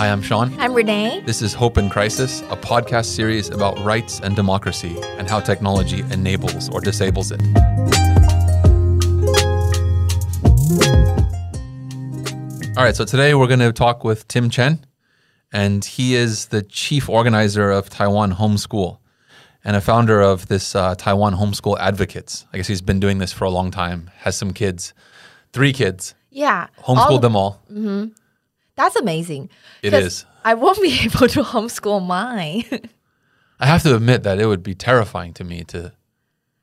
Hi, I'm Sean. I'm Renee. This is Hope in Crisis, a podcast series about rights and democracy and how technology enables or disables it. All right, so today we're going to talk with Tim Chen, and he is the chief organizer of Taiwan Homeschool and a founder of this uh, Taiwan Homeschool Advocates. I guess he's been doing this for a long time, has some kids, three kids, Yeah. homeschooled all- them all. That's amazing. It is. I won't be able to homeschool mine. I have to admit that it would be terrifying to me to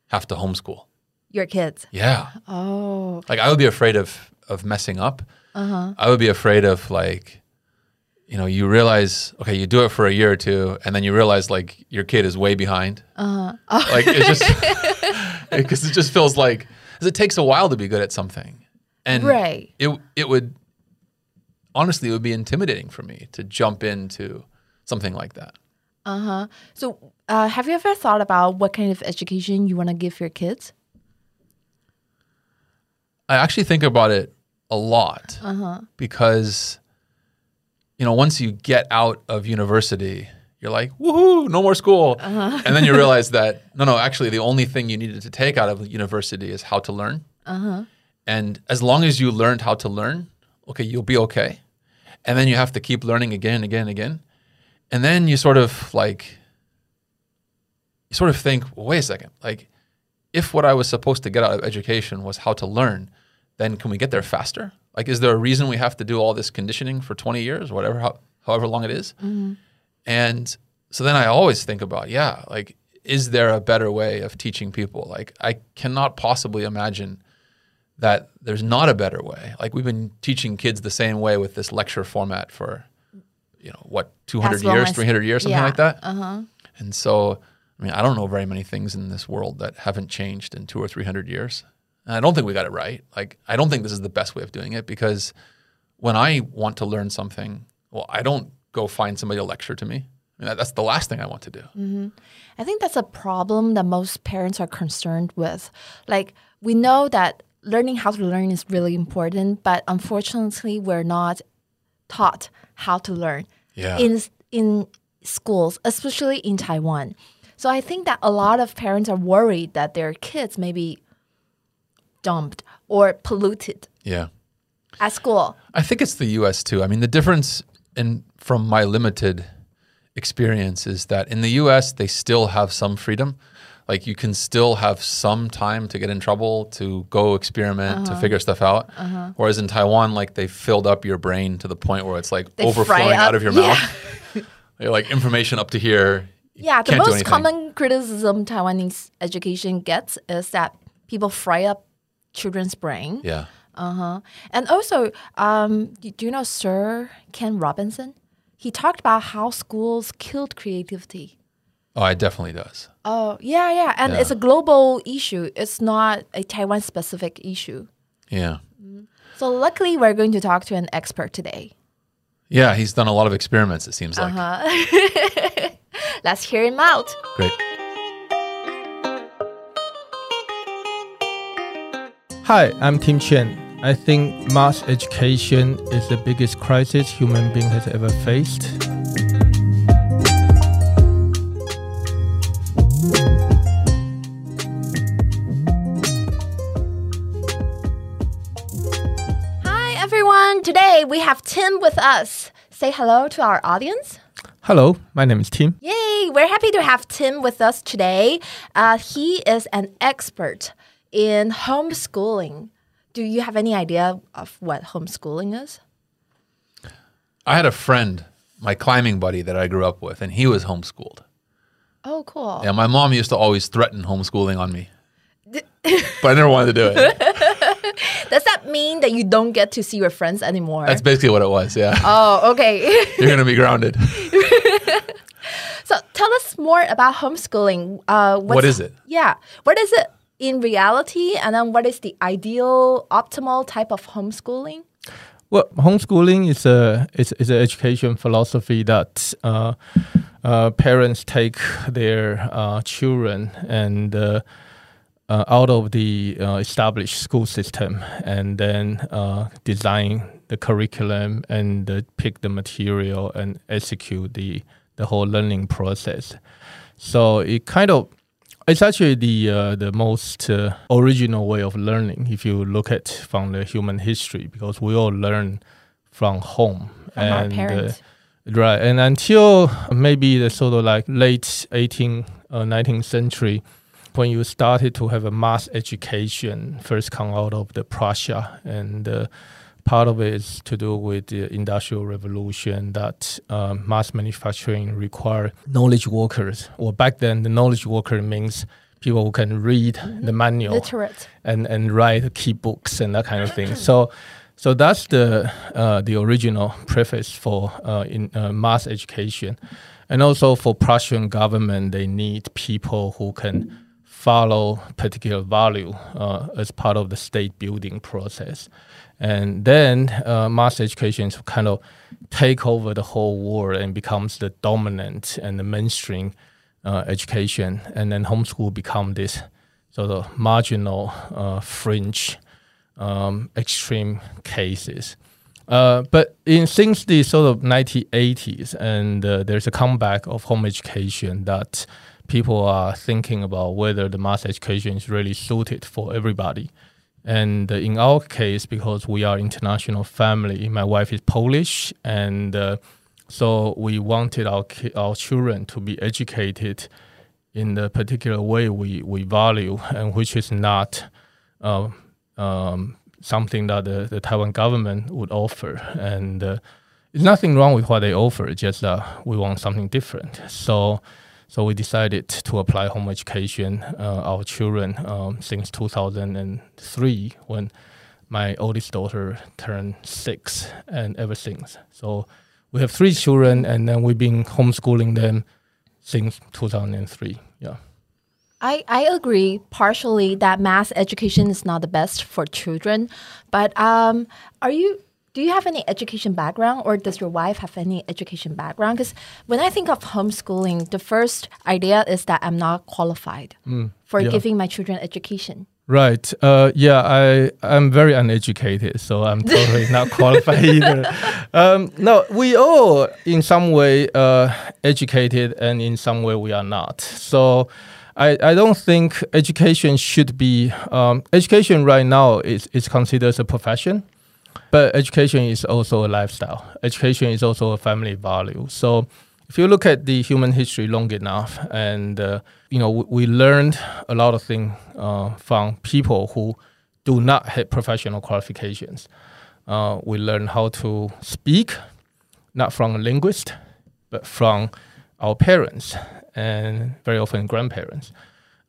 have to homeschool. Your kids. Yeah. Oh. Like I would be afraid of of messing up. Uh-huh. I would be afraid of like, you know, you realize okay, you do it for a year or two, and then you realize like your kid is way behind. Uh-huh. Like it just because it just feels like 'cause it takes a while to be good at something, and Right. it it would honestly it would be intimidating for me to jump into something like that. Uh-huh. So uh, have you ever thought about what kind of education you want to give your kids? I actually think about it a lot Uh-huh. because, you know, once you get out of university, you're like, woohoo, no more school. Uh-huh. And then you realize that, no, no, actually, the only thing you needed to take out of university is how to learn. Uh-huh. And as long as you learned how to learn, okay, you'll be okay. And then you have to keep learning again and again and again. And then you sort of like, you sort of think, well, wait a second, like, if what I was supposed to get out of education was how to learn, then can we get there faster? Like, is there a reason we have to do all this conditioning for 20 years, whatever, how, however long it is? Mm-hmm. And so then I always think about, yeah, like, is there a better way of teaching people? Like, I cannot possibly imagine that there's not a better way. Like, we've been teaching kids the same way with this lecture format for, you know, what, 200 As years, 300 years, something yeah. like that? Uh-huh. And so, I mean, I don't know very many things in this world that haven't changed in two or three hundred years. And I don't think we got it right. Like, I don't think this is the best way of doing it because when I want to learn something, well, I don't go find somebody to lecture to me. I mean, that's the last thing I want to do. I think that's a problem that most parents are concerned with. Like, we know that learning how to learn is really important, but unfortunately, we're not taught how to learn Yeah. in in schools, especially in Taiwan. So I think that a lot of parents are worried that their kids may be dumped or polluted yeah. at school. I think it's the US too. I mean, the difference in from my limited experience is that in the US they still have some freedom. Like you can still have some time to get in trouble, to go experiment, Uh-huh. to figure stuff out. Whereas in Taiwan, like they filled up your brain to the point where it's like They overflowing out of your yeah. mouth. You're like information up to here. you Yeah, the most common criticism Taiwanese education gets is that people fry up children's brain. Yeah. Uh-huh. And also, um, do you know Sir Ken Robinson? He talked about how schools killed creativity. Oh, it definitely does. Oh, yeah, yeah. And Yeah. it's a global issue. It's not a Taiwan specific issue. Yeah. So luckily we're going to talk to an expert today. Yeah, he's done a lot of experiments, it seems like. Uh-huh. Let's hear him out. Great. Hi, I'm Tim Chen. I think mass education is the biggest crisis human being has ever faced. Today we have Tim with us. Say hello to our audience. Hello, my name is Tim. Yay! We're happy to have Tim with us today. Uh, he is an expert in homeschooling. Do you have any idea of what homeschooling is? I had a friend, my climbing buddy that I grew up with, and he was homeschooled. Oh, cool. Yeah, my mom used to always threaten homeschooling on me, but I never wanted to do it. Does that mean that you don't get to see your friends anymore? That's basically what it was. Yeah, oh, okay. you're gonna be grounded. so tell us more about homeschooling. Uh, what's- it? Yeah. What is it in reality? And then what is the ideal, optimal type of homeschooling? Well, homeschooling is a is, is an education philosophy that uh, uh, parents take their uh, children and uh, uh, out of the uh, established school system and then uh, design the curriculum and uh, pick the material and execute the the whole learning process. So it kind of it's actually the uh, the most uh, original way of learning if you look at from the human history because we all learn from home From our parents. right and until maybe the sort of like late 18th uh, 19th century when you started to have a mass education first come out of the Prussia and uh, part of it is to do with the industrial revolution that um, mass manufacturing require knowledge workers or back then the knowledge worker means people who can read the manual Literate. and and write key books and that kind of thing. So, so that's the uh, the original preface for uh, in uh, mass education, and also for Prussian government, they need people who can follow particular value uh, as part of the state building process, and then uh, mass education kind of take over the whole world and becomes the dominant and the mainstream uh, education, and then homeschool become this sort of marginal, uh, fringe, um, extreme cases. Uh, but in since the sort of 1980s, and uh, there's a comeback of home education that people are thinking about whether the mass education is really suited for everybody. And in our case, because we are international family, my wife is Polish, and uh, so we wanted our our children to be educated in the particular way we, we value, and which is not uh, um, something that the, the Taiwan government would offer. And uh, there's nothing wrong with what they offer, it's just uh, we want something different. So, so we decided to apply home education uh, our children um, since 2003 when my oldest daughter turned six, and ever since. So we have three children, and then we've been homeschooling them since 2003. Yeah. I, I agree partially that mass education is not the best for children, but um, are you do you have any education background or does your wife have any education background? Because when I think of homeschooling, the first idea is that I'm not qualified for yeah. giving my children education. Right. Uh, yeah, I I'm very uneducated, so I'm totally not qualified either. Um, no, we all in some way uh, educated, and in some way we are not. So. I, I don't think education should be um, education right now is, is considered as a profession, but education is also a lifestyle. Education is also a family value. So if you look at the human history long enough, and uh, you know, we, we learned a lot of things uh, from people who do not have professional qualifications. Uh, we learn how to speak, not from a linguist, but from our parents and very often grandparents.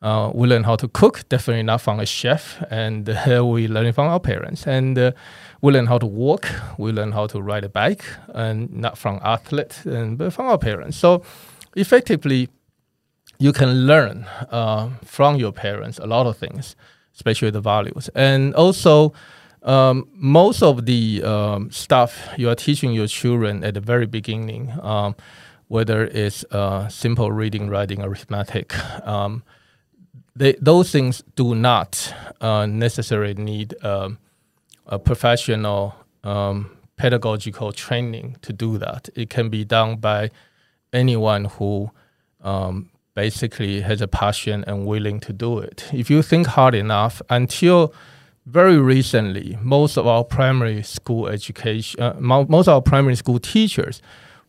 Uh, we learn how to cook, definitely not from a chef, and uh, we learn from our parents. And uh, we learn how to walk, we learn how to ride a bike, and not from athlete, and but from our parents. So, effectively, you can learn uh, from your parents a lot of things, especially the values, and also. Um, most of the um, stuff you are teaching your children at the very beginning, um, whether it's uh, simple reading, writing, arithmetic, um, they, those things do not uh, necessarily need um, a professional um, pedagogical training to do that. It can be done by anyone who um, basically has a passion and willing to do it. If you think hard enough, until very recently, most of our primary school education, uh, most of our primary school teachers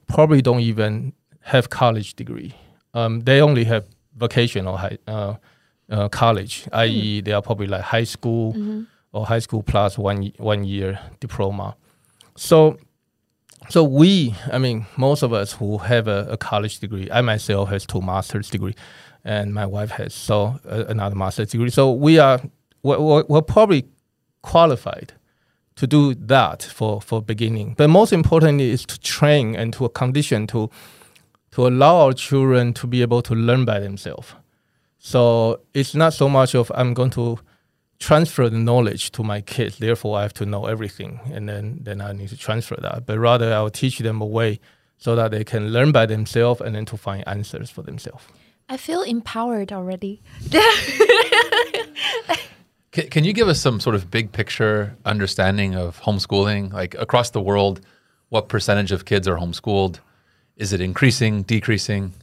probably don't even have college degree. Um, they only have vocational high, uh, uh, college, i.e., they are probably like high school or high school plus one one year diploma. So, so we, I mean, most of us who have a, a college degree, I myself has two master's degree, and my wife has so uh, another master's degree. So we are we're, we're, probably qualified to do that for for beginning. But most importantly is to train and to condition to to allow our children to be able to learn by themselves. So it's not so much of I'm going to transfer the knowledge to my kids, therefore I have to know everything, and then then I need to transfer that. But rather I will teach them a way so that they can learn by themselves and then to find answers for themselves. I feel empowered already. Can, can you give us some sort of big picture understanding of homeschooling? Like across the world, what percentage of kids are homeschooled? Is it increasing, decreasing?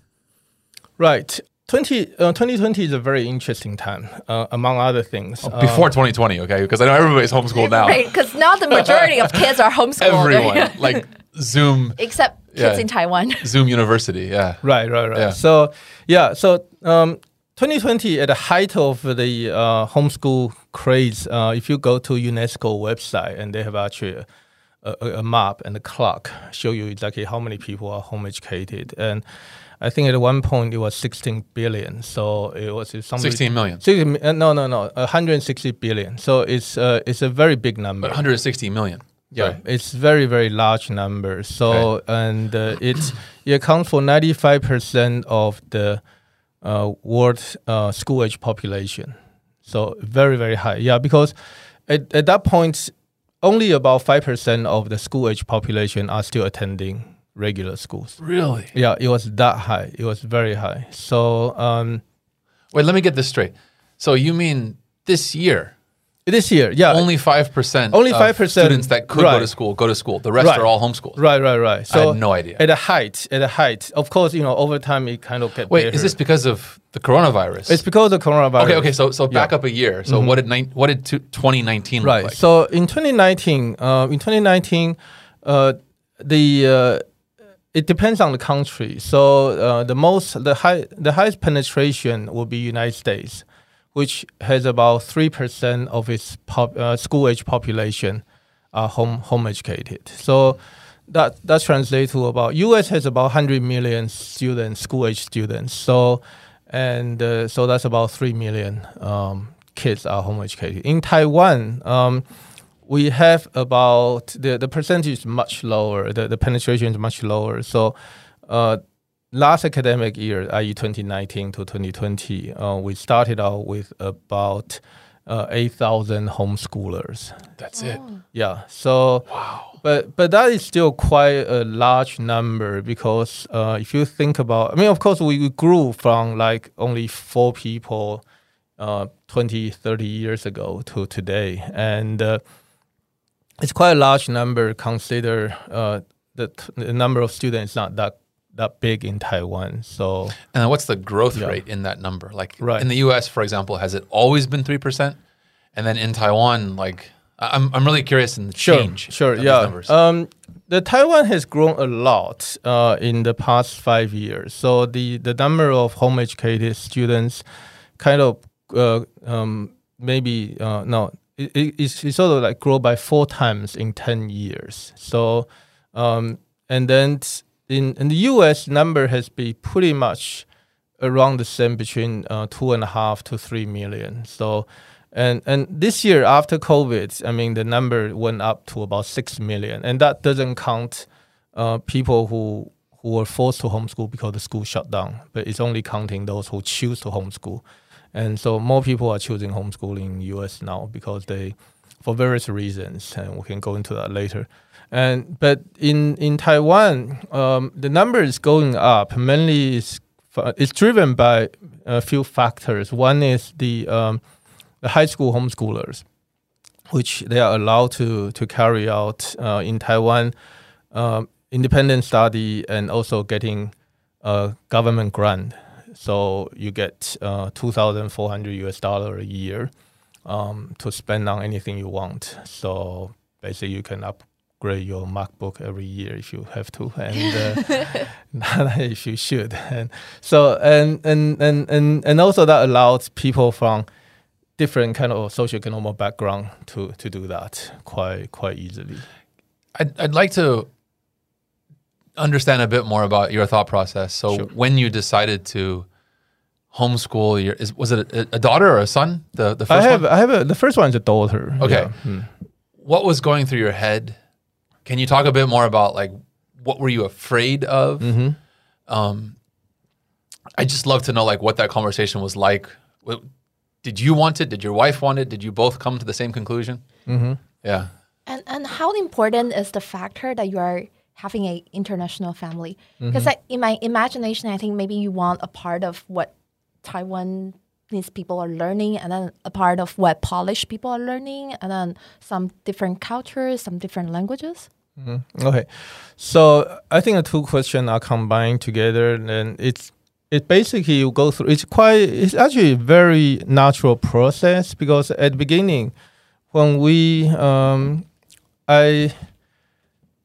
Right. 20, uh, 2020 is a very interesting time, uh, among other things. Uh, Before 2020, okay? Because I know everybody's homeschooled now. Right, because now the majority of kids are homeschooled. Everyone, like Zoom, Except kids Yeah. in Taiwan. Zoom University, yeah. Right, right, right. Yeah. So yeah, so um, 2020 at the height of the uh, homeschool craze, uh, if you go to UNESCO website and they have actually a, a, a map and a clock show you exactly how many people are home educated, and I think at one point it was 16 billion. So it was something. 16 million. 60, mi- uh, no, no, no, 160 billion. So it's uh, it's a very big number. But 160 million. Yeah, Sorry. it's very very large number. So and uh, it it accounts for ninety five percent of the uh, world uh, school age population. So very very high. Yeah, because at at that point, only about five percent of the school age population are still attending regular schools. Really? Yeah, it was that high. It was very high. So um, Wait, let me get this straight. So you mean this year, this year, yeah, only 5% Only 5%, students that could go to school go to school. The rest Right. are all homeschooled. right, right, right. So I had no idea. At the height, at the height, of course, you know, over time it kind of Wait, better. is this because of the coronavirus? It's because of the coronavirus. okay, okay. So so back Yeah. up a year. So what did nine, what did 2019 look right. like? So in 2019, uh, in 2019, uh, the uh, it depends on the country. So uh, the most the high the highest penetration will be United States, which has about three percent of its pop, uh, school age population are home home educated. So that that translates to about U.S. has about 100 million students, school age students. So and uh, so that's about three million um, kids are home educated. In Taiwan, um, we have about the the percentage is much lower. The the penetration is much lower. So. Uh, last academic year, i.e., 2019 to 2020, uh, we started out with about uh, 8,000 homeschoolers. That's it. Yeah. So, Wow. but but that is still quite a large number because uh, if you think about, I mean, of course, we we grew from like only four people uh, 20, 30 years ago to today, and uh, it's quite a large number. Consider uh, the, t- the number of students not that that big in Taiwan. So And what's the growth Yeah. rate in that number? Like Right. in the US, for example, has it always been 3%? And then in Taiwan, like, I'm, I'm really curious in the change. Sure, yeah. Um, the Taiwan has grown a lot uh, in the past five years. So the the number of home educated students, kind of uh, um, maybe uh, no, it, it, it's sort of like grow by four times in ten years. So um, and then in in the U.S. number has been pretty much around the same between uh, two and a half to three million. So, and and this year after COVID, I mean the number went up to about six million, and that doesn't count uh, people who who were forced to homeschool because the school shut down. But it's only counting those who choose to homeschool, and so more people are choosing homeschooling in U.S. now because they, for various reasons, and we can go into that later. And but in in Taiwan, um, the number is going up. Mainly f- it's driven by a few factors. One is the um, the high school homeschoolers, which they are allowed to to carry out uh, in Taiwan, um, independent study and also getting a government grant. So you get uh, two thousand four hundred US dollar a year um, to spend on anything you want. So basically, you can upgrade your MacBook every year if you have to, and uh, not if you should. And so and and and and and also that allows people from different kind of socioeconomic background to to do that quite quite easily. I'd, I'd like to understand a bit more about your thought process. So Sure. when you decided to homeschool your is was it a, a daughter or a son? The the I first have one? I have a, the first one is a daughter. Okay. Yeah. Hmm. What was going through your head? Can you talk a bit more about like what were you afraid of? Mm-hmm. Um, I just love to know like what that conversation was like. Wh- Did you want it? Did your wife want it? Did you both come to the same conclusion? Mm-hmm. Yeah. And and how important is the factor that you are having a international family? Because in my imagination, I think maybe you want a part of what taiwanese people are learning, and then a part of what Polish people are learning, and then some different cultures, some different languages. Okay, so I think the two questions are combined together, and it's it basically you go through. It's quite. It's actually a very natural process because at the beginning, when we um, I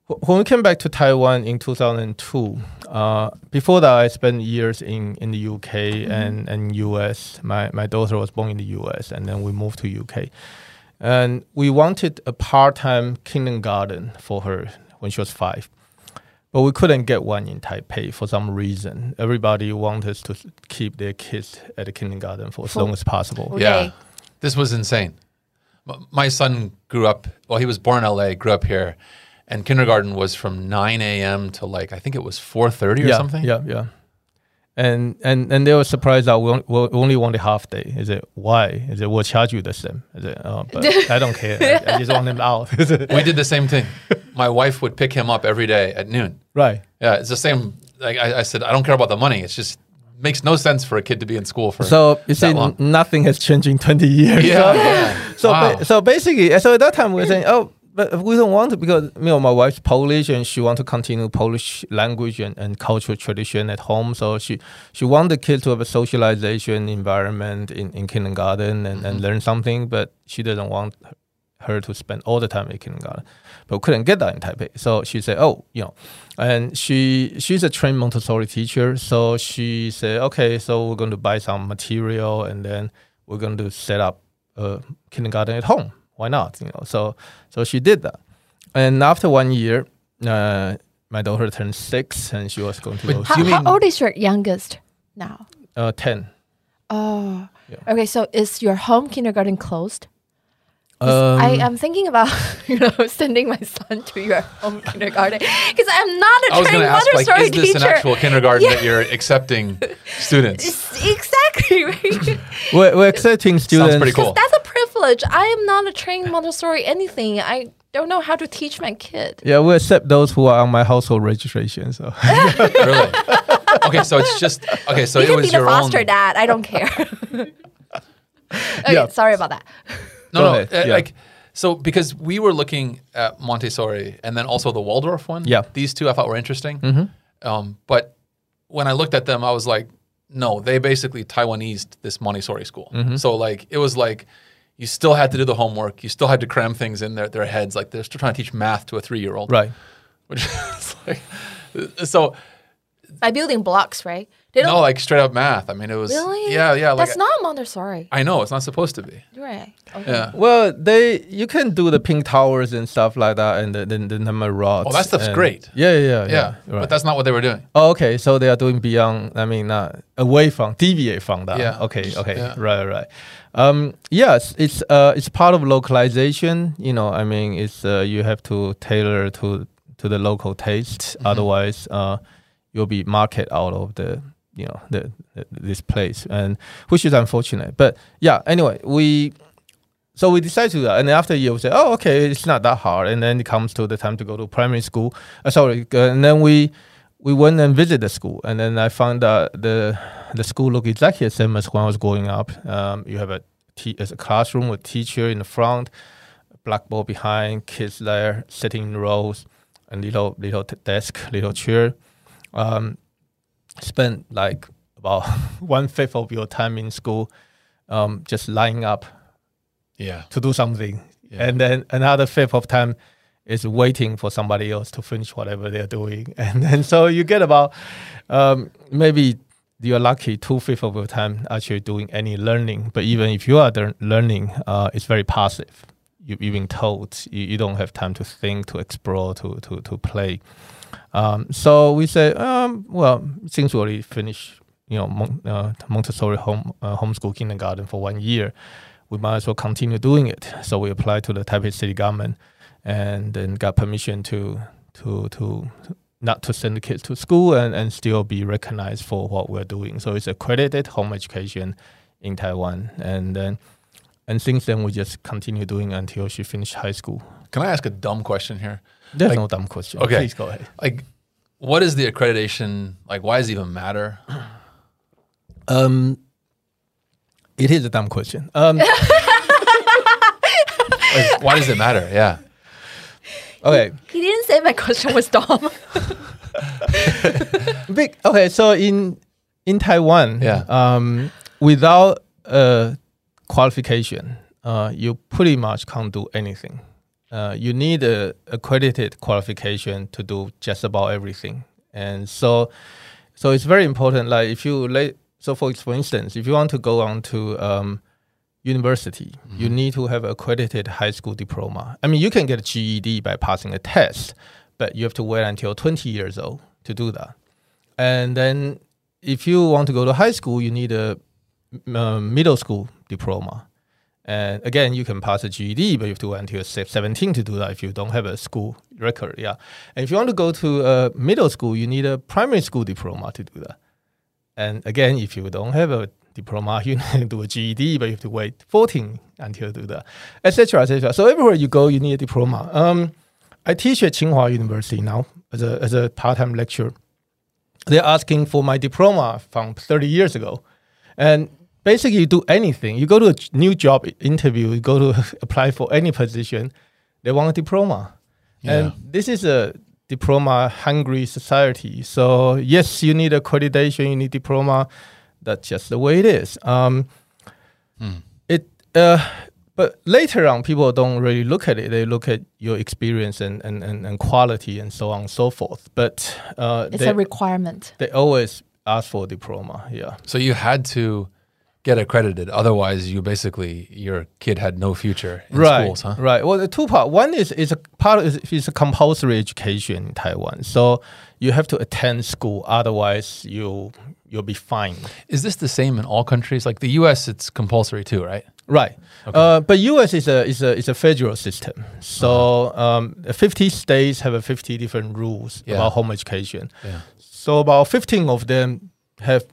when we came back to Taiwan in 2002, uh, before that I spent years in, in the UK and, and US. My, my daughter was born in the US and then we moved to UK. And we wanted a part-time kindergarten for her when she was five. But we couldn't get one in Taipei for some reason. Everybody wanted us to keep their kids at the kindergarten for as long as possible. Okay. Yeah. This was insane. My son grew up, well, he was born in LA, grew up here, and kindergarten was from 9 a.m. to like, I think it was 4.30 or yeah, something. Yeah, yeah. And and and they were surprised that we on- we only want a half day. Is it why? Is it we'll charge you the same? Is it? Oh, but I don't care. I, I just want them out. We did the same thing. My wife would pick him up every day at noon. right. Yeah, it's the same. Like I, I said, I don't care about the money. It's just makes no sense for a kid to be in school for So you see, long. nothing has changed in twenty years. Yeah, So- yeah. So Wow. ba- so basically, so at that time we were saying, oh, but we don't want to because you know my wife's Polish and she want to continue Polish language and, and cultural tradition at home. So she she want the kids to have a socialization environment in, in kindergarten and, and mm-hmm. learn something, but she doesn't want her to spend all the time in kindergarten. But couldn't get that in Taipei. So she said, oh, you know, and she she's a trained Montessori teacher. So she said, okay, so we're going to buy some material and then we're going to set up a kindergarten at home. Why not? You know, so so she did that. And after one year, uh, my daughter turned six, and she was going to Wait, go Do How, you how old is your youngest now? uh, ten. Oh, Yeah. okay. So is your home kindergarten closed? 'Cause I Um, am thinking about you know sending my son to your home kindergarten because I'm not a I was going trained to ask, like, is this teacher. an actual kindergarten Yeah. that you're accepting students? It's- exactly. Right? We're, we're accepting students. That's pretty cool. That's a privilege. I am not a trained Montessori anything. I don't know how to teach my kid. Yeah, we accept those who are on my household registration. So really? Okay, so it's just okay. So you it can was be the your own. foster dad. I don't care. okay, Yeah. sorry about that. No, Go no, ahead, uh, yeah. like so because we were looking at Montessori and then also the Waldorf one. Yeah. Mm-hmm. these two I thought were interesting. Um, but when I looked at them, I was like, no, they basically Taiwanese this Montessori school. Mm-hmm. So like it was like you still had to do the homework, you still had to cram things in their their heads. Like they're still trying to teach math to a three year old, right. Which is like so By building blocks, right? They don't no, like straight up math. I mean, it was really. yeah, yeah. Like That's not Montessori, I know it's not supposed to be. right? Okay. Yeah. Well, they you can do the pink towers and stuff like that, and the the, the number rods. Oh, that stuff's and- great. Yeah, yeah, yeah. Yeah, right. but that's not what they were doing. Oh, okay. So they are doing beyond. I mean, uh, away from, deviate from that. Yeah. Okay. Okay. Yeah. Right. Right. Um, yes, it's uh, it's part of localization. You know, I mean, it's uh, you have to tailor to to the local taste. Mm-hmm. Otherwise, uh, you'll be market out of the you know the, the this place, and which is unfortunate. But yeah. Anyway, we. So we decided to that, and after a year, we said, "Oh, okay, it's not that hard." And then it comes to the time to go to primary school. Uh, sorry, uh, and then we we went and visited the school, and then I found that the the school looked exactly the same as when I was growing up. Um, you have a te- a classroom with teacher in the front, blackboard behind, kids there sitting in rows, and little little t- desk, little chair. Um, spend like about one fifth of your time in school, um, just lining up Yeah. to do something, Yeah. and then another fifth of time is waiting for somebody else to finish whatever they're doing, and then so you get about um, maybe you're lucky two fifths of your time actually doing any learning. But even if you are learning, uh, it's very passive. You, you've been told you, you don't have time to think, to explore, to to to play. Um, so we say, um, well, since we already finished, you know, uh, Montessori home uh, homeschool kindergarten for one year, we might as well continue doing it. So we applied to the Taipei city government, and then got permission to to to not to send the kids to school and, and still be recognized for what we're doing. So it's accredited home education in Taiwan, and then and since then we just continue doing until she finished high school. Can I ask a dumb question here? There's Like- no dumb question. Okay. please go ahead. Like, what is the accreditation? Like, why does it even matter? Um, It is a dumb question. Um, Like, why does it matter? Yeah. okay, He didn't say my question was dumb. big. Okay, so in in Taiwan, Yeah. um, without a qualification, uh, you pretty much can't do anything. Uh, you need a accredited qualification to do just about everything, and so so it's very important. Like if you lay, so for for instance, if you want to go on to um, university, you need to have accredited high school diploma. I mean, you can get a GED by passing a test, but you have to wait until 20 years old to do that. And then if you want to go to high school, you need a uh, middle school diploma. And again, you can pass a GED, but you have to wait until se- 17 to do that if you don't have a school record. Yeah. And if you want to go to uh, middle school, you need a primary school diploma to do that. And again, if you don't have a diploma, you can do a GED, but you have to wait 14 until you do that, etc., etc. So everywhere you go, you need a diploma. Um, I teach at Tsinghua University now as a as a part-time lecturer. They're asking for my diploma from 30 years ago, and basically you do anything. You go to a new job interview, you go to apply for any position, they want a diploma, and this is a diploma hungry society. So yes, you need accreditation, you need diploma. That's just the way it is. Um, It, uh, but later on, people don't really look at it. They look at your experience and, and, and, and quality and so on and so forth. But uh, it's they, a requirement. they always ask for a diploma. Yeah. So you had to get accredited. Otherwise, you basically your kid had no future in right, schools, huh? Right. Well, the two part. One is is a part is, is a compulsory education in Taiwan. So you have to attend school. Otherwise, you you'll be fined. Is this the same in all countries? Like the U.S., it's compulsory too, right? Right. Uh, but U.S. is a is a is a federal system. So um, 50 states have a 50 different rules Yeah. about home education. Yeah. So about 15 of them have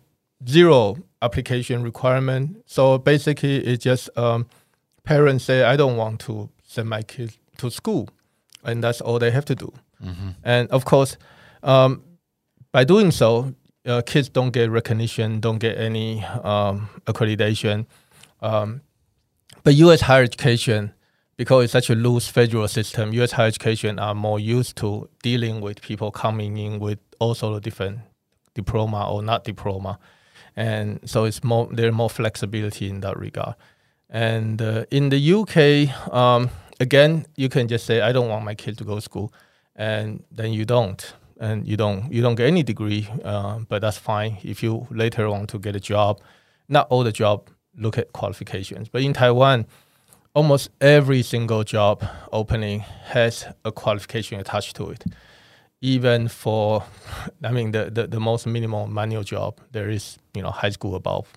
zero application requirement. So basically, it's just um, parents say, "I don't want to send my kids to school," and that's all they have to do. And of course, um, by doing so, uh, kids don't get recognition, don't get any um, accreditation. Um, but U.S. higher education, because it's such a loose federal system, U.S. higher education are more used to dealing with people coming in with all sort of different diploma or not diploma, and so it's more there's more flexibility in that regard. And uh, in the UK, um, again, you can just say, "I don't want my kid to go to school," and then you don't, and you don't you don't get any degree, uh, but that's fine if you later want to get a job. Not all the job look at qualifications, but in Taiwan, almost every single job opening has a qualification attached to it. Even for, I mean, the, the, the most minimal manual job, there is you know high school above,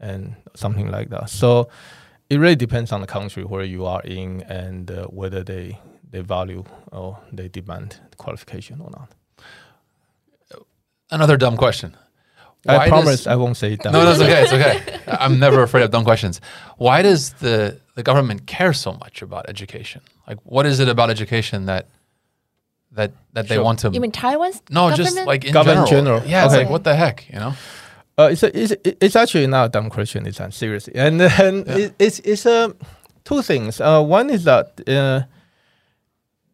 and something like that. So it really depends on the country where you are in and uh, whether they they value or they demand qualification or not. Another dumb question. I promise does- I won't say that. No, no, it's okay. It's okay. I'm never afraid of dumb questions. Why does the the government care so much about education? Like, what is it about education that that that they want to? You mean Taiwan's no, government? just like in Government general. general. Yeah, it's Okay. like what the heck, you know? Uh, it's, a, it's it's actually not a dumb question. It's seriously, and then Yeah. it, it's it's uh, two things. Uh, one is that uh,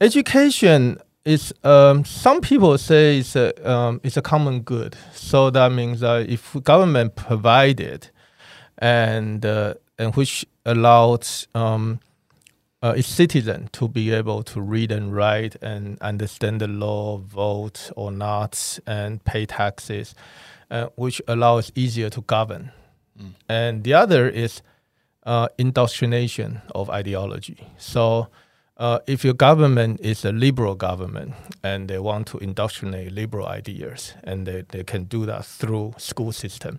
education is um, some people say it's a um, it's a common good. So that means that if government provided, and uh, and which allowed um, uh, its citizen to be able to read and write and understand the law, vote or not, and pay taxes, uh, which allows easier to govern. Mm. And the other is uh, indoctrination of ideology. So, uh, if your government is a liberal government and they want to indoctrinate liberal ideas, and they, they can do that through school system.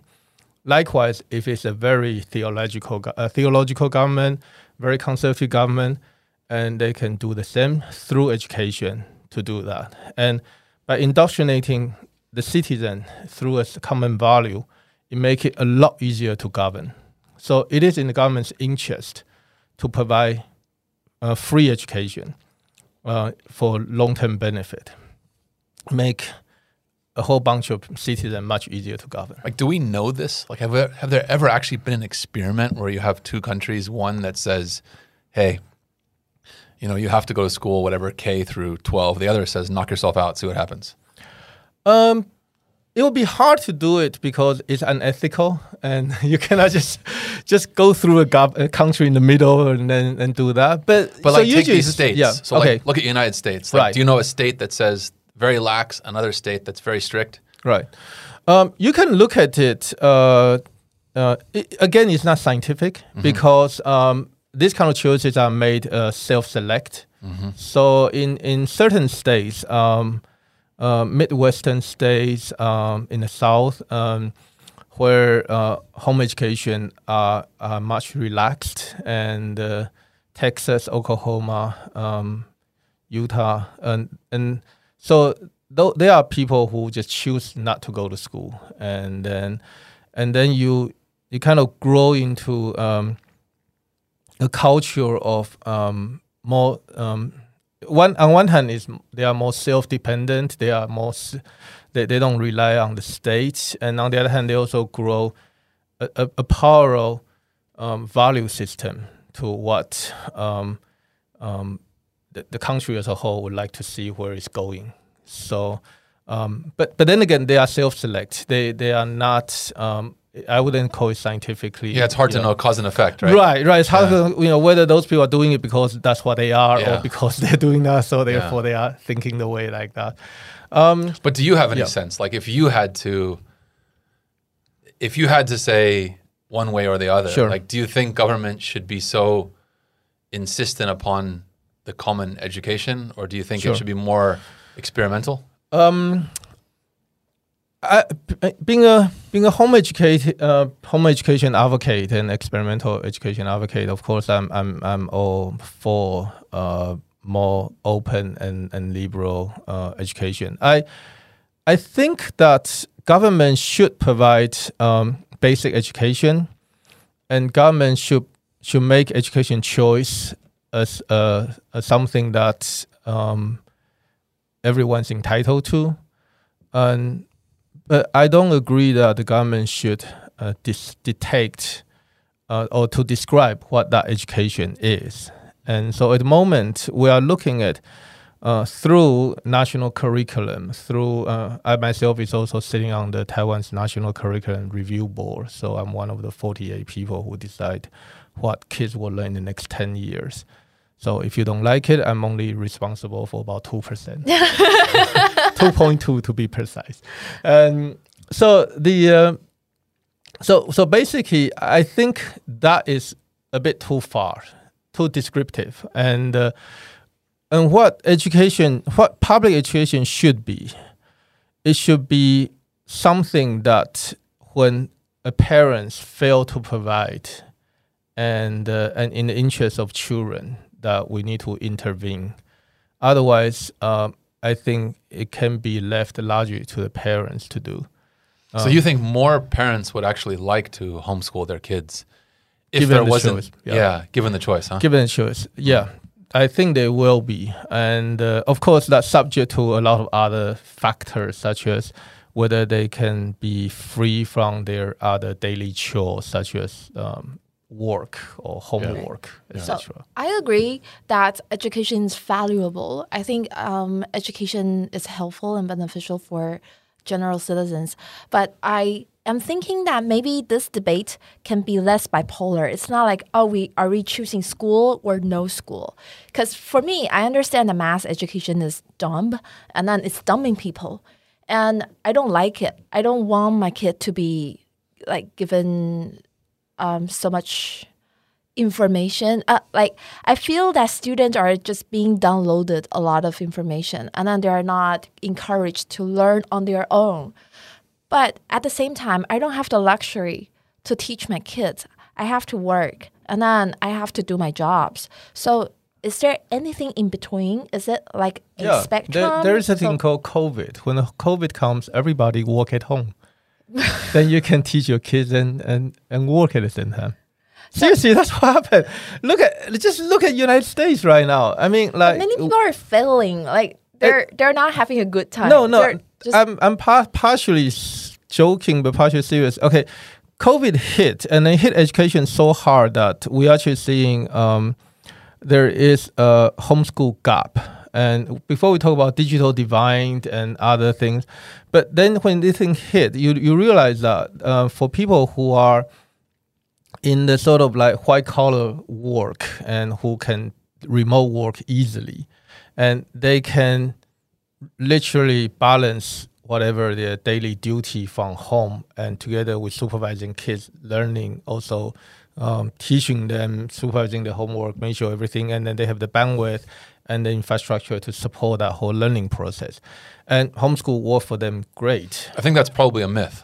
Likewise, if it's a very theological uh, theological government, very conservative government, and they can do the same through education to do that. And by indoctrinating the citizen through a common value, it make it a lot easier to govern. So it is in the government's interest to provide uh, free education uh, for long-term benefit, make a whole bunch of citizens much easier to govern. Like, do we know this? Like, have there, have there ever actually been an experiment where you have two countries, one that says, "Hey, you know, you have to go to school, whatever K through 12," the other says, "Knock yourself out, see what happens." Um, it would be hard to do it because it's unethical, and you cannot just just go through a, gov- a country in the middle and then and do that. But But so like, take usually these states. Yeah. So, okay. like, look at the United States. Like, Right. Do you know a state that says very lax, another state that's very strict? Right. Um, you can look at it. Uh, uh, it, again, it's not scientific because um, these kind of choices are made uh, self-select. So in in certain states, um, uh, midwestern states um, in the south, um, where uh, home education are, are much relaxed, and uh, Texas, Oklahoma, um, Utah, and and so though there are people who just choose not to go to school, and then and then you you kind of grow into um, a culture of um, more um, one on one hand is they are more self dependent, they are more they, they don't rely on the state, and on the other hand they also grow a, a, a power um, value system to what um, um, the, the country as a whole would like to see where it's going. So, um, but but then again, they are self-select. They they are not. Um, I wouldn't call it scientifically. Yeah, it's hard to know cause and effect, right? Right, right. It's hard to you know whether those people are doing it because that's what they are, Yeah. or because they're doing that, so Yeah. therefore they are thinking the way like that. Um, But do you have any Yeah. sense, like, if you had to, if you had to say one way or the other, Sure. like, do you think government should be so insistent upon the common education, or do you think Sure. it should be more experimental? um, I, being a being a home educate uh, home education advocate and experimental education advocate, of course, I'm I'm I'm all for uh, more open and and liberal uh, education. I I think that government should provide um, basic education, and government should should make education choice as as something that um, everyone's entitled to. And but I don't agree that the government should uh, detect uh, or to describe what that education is. And so at the moment, we are looking at uh, through national curriculum. Through uh, I myself is also sitting on the Taiwan's National Curriculum Review Board. So I'm one of the 48 people who decide what kids will learn in the next 10 years. So if you don't like it, I'm only responsible for about two percent, two point two to be precise. And so the uh, so so basically, I think that is a bit too far, too descriptive, and uh, and what education, what public education should be, it should be something that when a parents fail to provide, and uh, and in the interest of children, that we need to intervene. Otherwise, um, I think it can be left largely to the parents to do. so you think more parents would actually like to homeschool their kids if there the wasn't, choice, yeah. yeah. given the choice, huh? Given a choice, yeah, I think they will be, and uh, of course that's subject to a lot of other factors such as whether they can be free from their other daily chores such as um, work or homework, So etc. I agree that education is valuable. I think um, education is helpful and beneficial for general citizens. But I am thinking that maybe this debate can be less bipolar. It's not like, oh, we are we choosing school or no school? Because for me, I understand that mass education is dumb and then it's dumbing people. And I don't like it. I don't want my kid to be like given um, so much information. Uh, like I feel that students are just being downloaded a lot of information, and then they are not encouraged to learn on their own. But at the same time, I don't have the luxury to teach my kids. I have to work, and then I have to do my jobs. So. Is there anything in between? Is it like a spectrum? There, there is a thing So- called COVID. When COVID comes, everybody work at home. then you can teach your kids and, and, and work at the same time. Seriously, that's what happened. Look at just look at United States right now. I mean, like many people are failing. Like they're they're not having a good time. no, no. I'm I'm par- partially joking, but partially serious. Okay, COVID hit, and it hit education so hard that we are actually seeing um, there is a homeschool gap. And before we talk about digital divide and other things, but then when this thing hit, you you realize that uh, for people who are in the sort of like white collar work and who can remote work easily, and they can literally balance whatever their daily duty from home and together with supervising kids learning also um, teaching them supervising the homework make sure everything and then they have the bandwidth and the infrastructure to support that whole learning process and homeschool worked for them great I think that's probably a myth.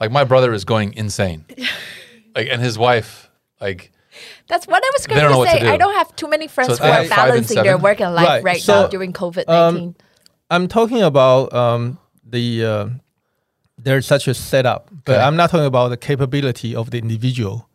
Like my brother is going insane. like and his wife, like That's what I was going to what to say. do. I don't have too many friends So who are have five and balancing their work and life Right, right, so, now during COVID nineteen. I'm talking about um, the uh, there's such a setup, but Okay. I'm not talking about the capability of the individual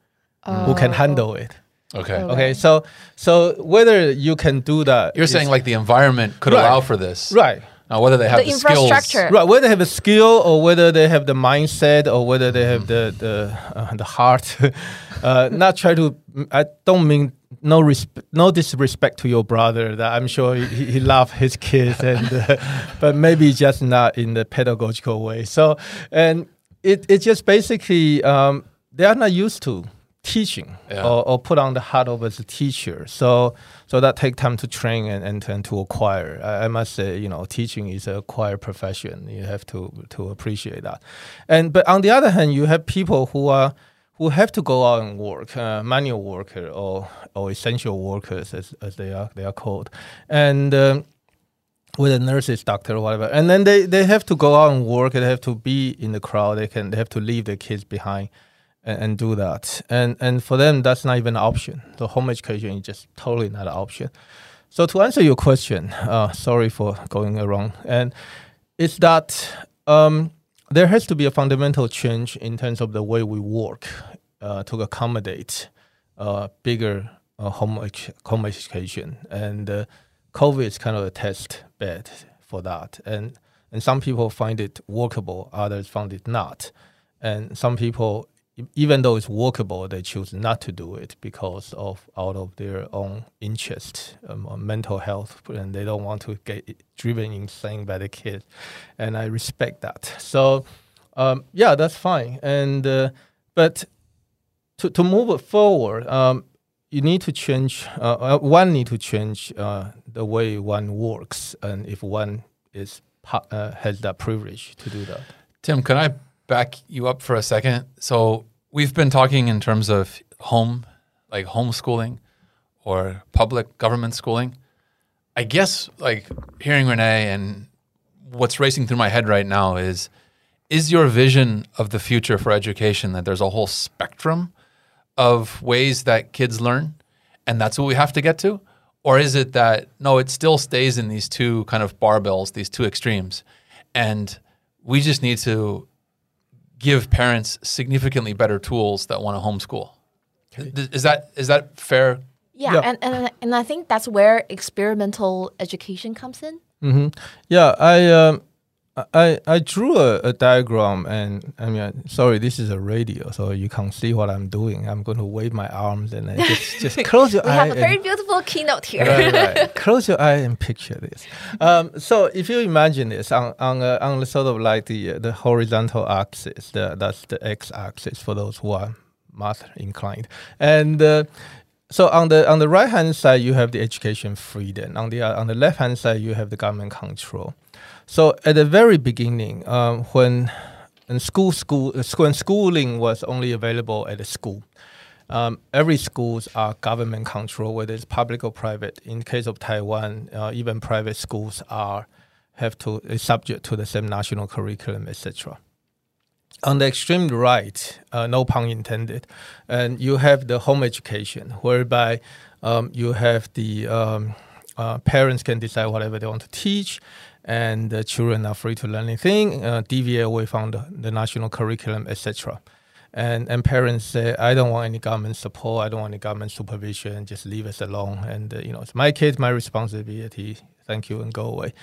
who can handle it. Okay. Okay, so so whether you can do that, You're saying like the environment could Right. allow for this. right, Now whether they have the the, skills infrastructure. right, whether they have a skill or whether they have the mindset or whether they have the the uh, the heart. uh, not try to. I don't mean no resp- no disrespect to your brother. That I'm sure he, he loves his kids, and uh, but maybe just not in the pedagogical way. So and it it just basically um, they are not used to teaching Yeah. or, or put on the hat of as a teacher. So so that take time to train and, and, and to acquire. I, I must say, you know, teaching is a acquired profession. You have to to appreciate that. And but on the other hand, you have people who are who have to go out and work, uh, manual worker or or essential workers as, as they are they are called, and. Um, with a nurses, doctor, or whatever, and then they, they have to go out and work. They have to be in the crowd. They can they have to leave their kids behind, and, and do that. And and for them, that's not even an option. The home education is just totally not an option. So to answer your question, uh, sorry for going around, and it's that um, there has to be a fundamental change in terms of the way we work uh, to accommodate uh, bigger uh, home home education, and uh, COVID is kind of a test bed for that, and and some people find it workable, others found it not, and some people even though it's workable, they choose not to do it because of out of their own interest, um, mental health, and they don't want to get driven insane by the kids, and I respect that. So, um, yeah, that's fine. And uh, but to to move it forward, um, you need to change. Uh, uh, one need to change uh, the way one works, and if one is uh, has that privilege to do that. Tim, can I back you up for a second? So we've been talking in terms of home, like homeschooling or public government schooling. I guess like hearing Renee and what's racing through my head right now is is your vision of the future for education that there's a whole spectrum of ways that kids learn and that's what we have to get to or is it that no it still stays in these two kind of barbells these two extremes and we just need to give parents significantly better tools that want to homeschool Th- is that is that fair Yeah, Yeah. And, and and I think that's where experimental education comes in. hmm Yeah, I um, I I drew a, a diagram, and I mean, sorry, this is a radio, so you can't see what I'm doing. I'm going to wave my arms and then just just close your We eye. have a and- very beautiful keynote here. right, right. Close your eye and picture this. Um, so if you imagine this on on a, on the sort of like the the horizontal axis, the, that's the x-axis for those who are math inclined, and uh, so on the on the right hand side you have the education freedom. On the uh, on the left hand side you have the government control. So at the very beginning, um, when and school school uh, and schooling was only available at the school. Um, every schools are government control, whether it's public or private. In case of Taiwan, uh, even private schools are have to is subject to the same national curriculum, etc. On the extreme right, uh, no pun intended, and you have the home education, whereby um, you have the um, uh, parents can decide whatever they want to teach, and the children are free to learn anything, uh, deviate away from the, the national curriculum, etc. and and parents say, I don't want any government support, I don't want any government supervision, just leave us alone, and uh, you know, it's my kids, my responsibility. Thank you, and go away.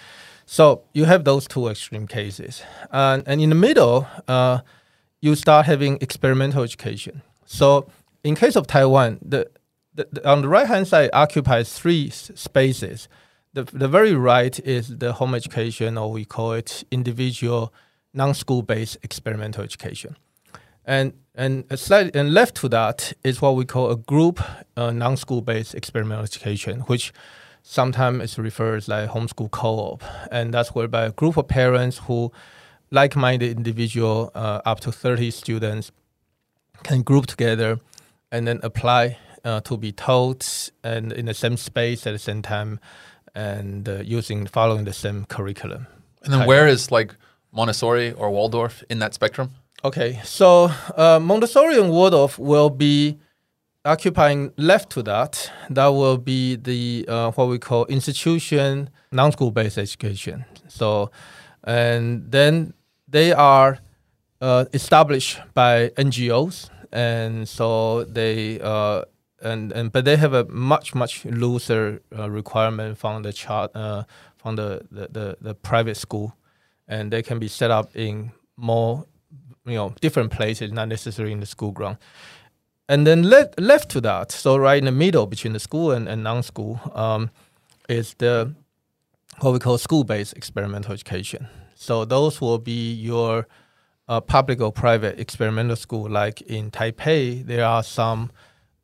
So you have those two extreme cases, and and in the middle, uh, you start having experimental education. So in case of Taiwan, the, the, the on the right hand side occupies three s- spaces. The, the very right is the home education, or we call it individual non-school based experimental education. And and a slight, and left to that is what we call a group uh, non-school based experimental education, which sometimes is referred like homeschool co-op, and that's whereby a group of parents who like-minded individual uh, up to 30 students can group together and then apply uh, to be taught and in the same space at the same time and uh, using following the same curriculum. And then Type. where is like Montessori or Waldorf in that spectrum? Okay, so uh, Montessori and Waldorf will be occupying left to that. That will be the uh, what we call institution non-school based education. So, and then they are uh, established by NGOs, and so they uh, and and but they have a much much looser uh, requirement from the chart uh, from the, the, the, the private school, and they can be set up in more you know different places, not necessarily in the school ground. And then left left to that, so right in the middle between the school and, and non-school, um, is the what we call school-based experimental education. So those will be your uh, public or private experimental school. Like in Taipei, there are some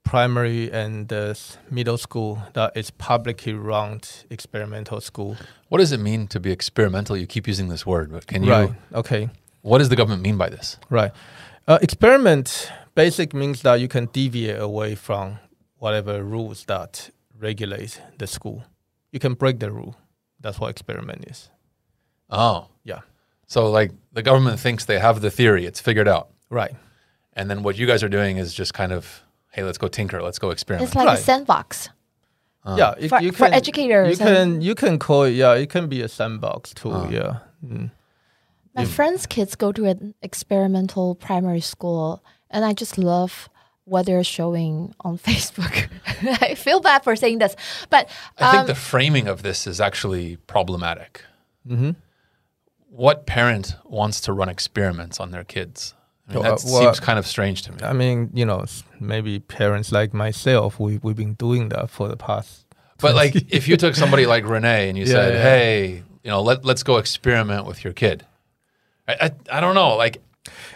primary and uh, middle school that is publicly run experimental school. What does it mean to be experimental? You keep using this word, but can you? Right. Okay. What does the government mean by this? Right. Uh, experiment basic means that you can deviate away from whatever rules that regulate the school. You can break the rule. That's what experiment is. Oh, Yeah. so like the government thinks they have the theory, it's figured out, Right. and then what you guys are doing is just kind of, hey, let's go tinker, let's go experiment. It's like Right. a sandbox. yeah. it- For- you for educators You can you can call it. Yeah. It can be a sandbox too. Ah. Yeah. Mm. My friends' kids go to an experimental primary school, and I just love what they're showing on Facebook. I feel bad for saying this, but I think um, the framing of this is actually problematic. Mhm. What parent wants to run experiments on their kids? I mean, Uh, that well, seems kind of strange to me. I mean, you know, maybe parents like myself, we we've been doing that for the past. But like, if you took somebody like Renee and you Yeah, said, yeah. "Hey, you know, let let's go experiment with your kid," I I, I don't know, like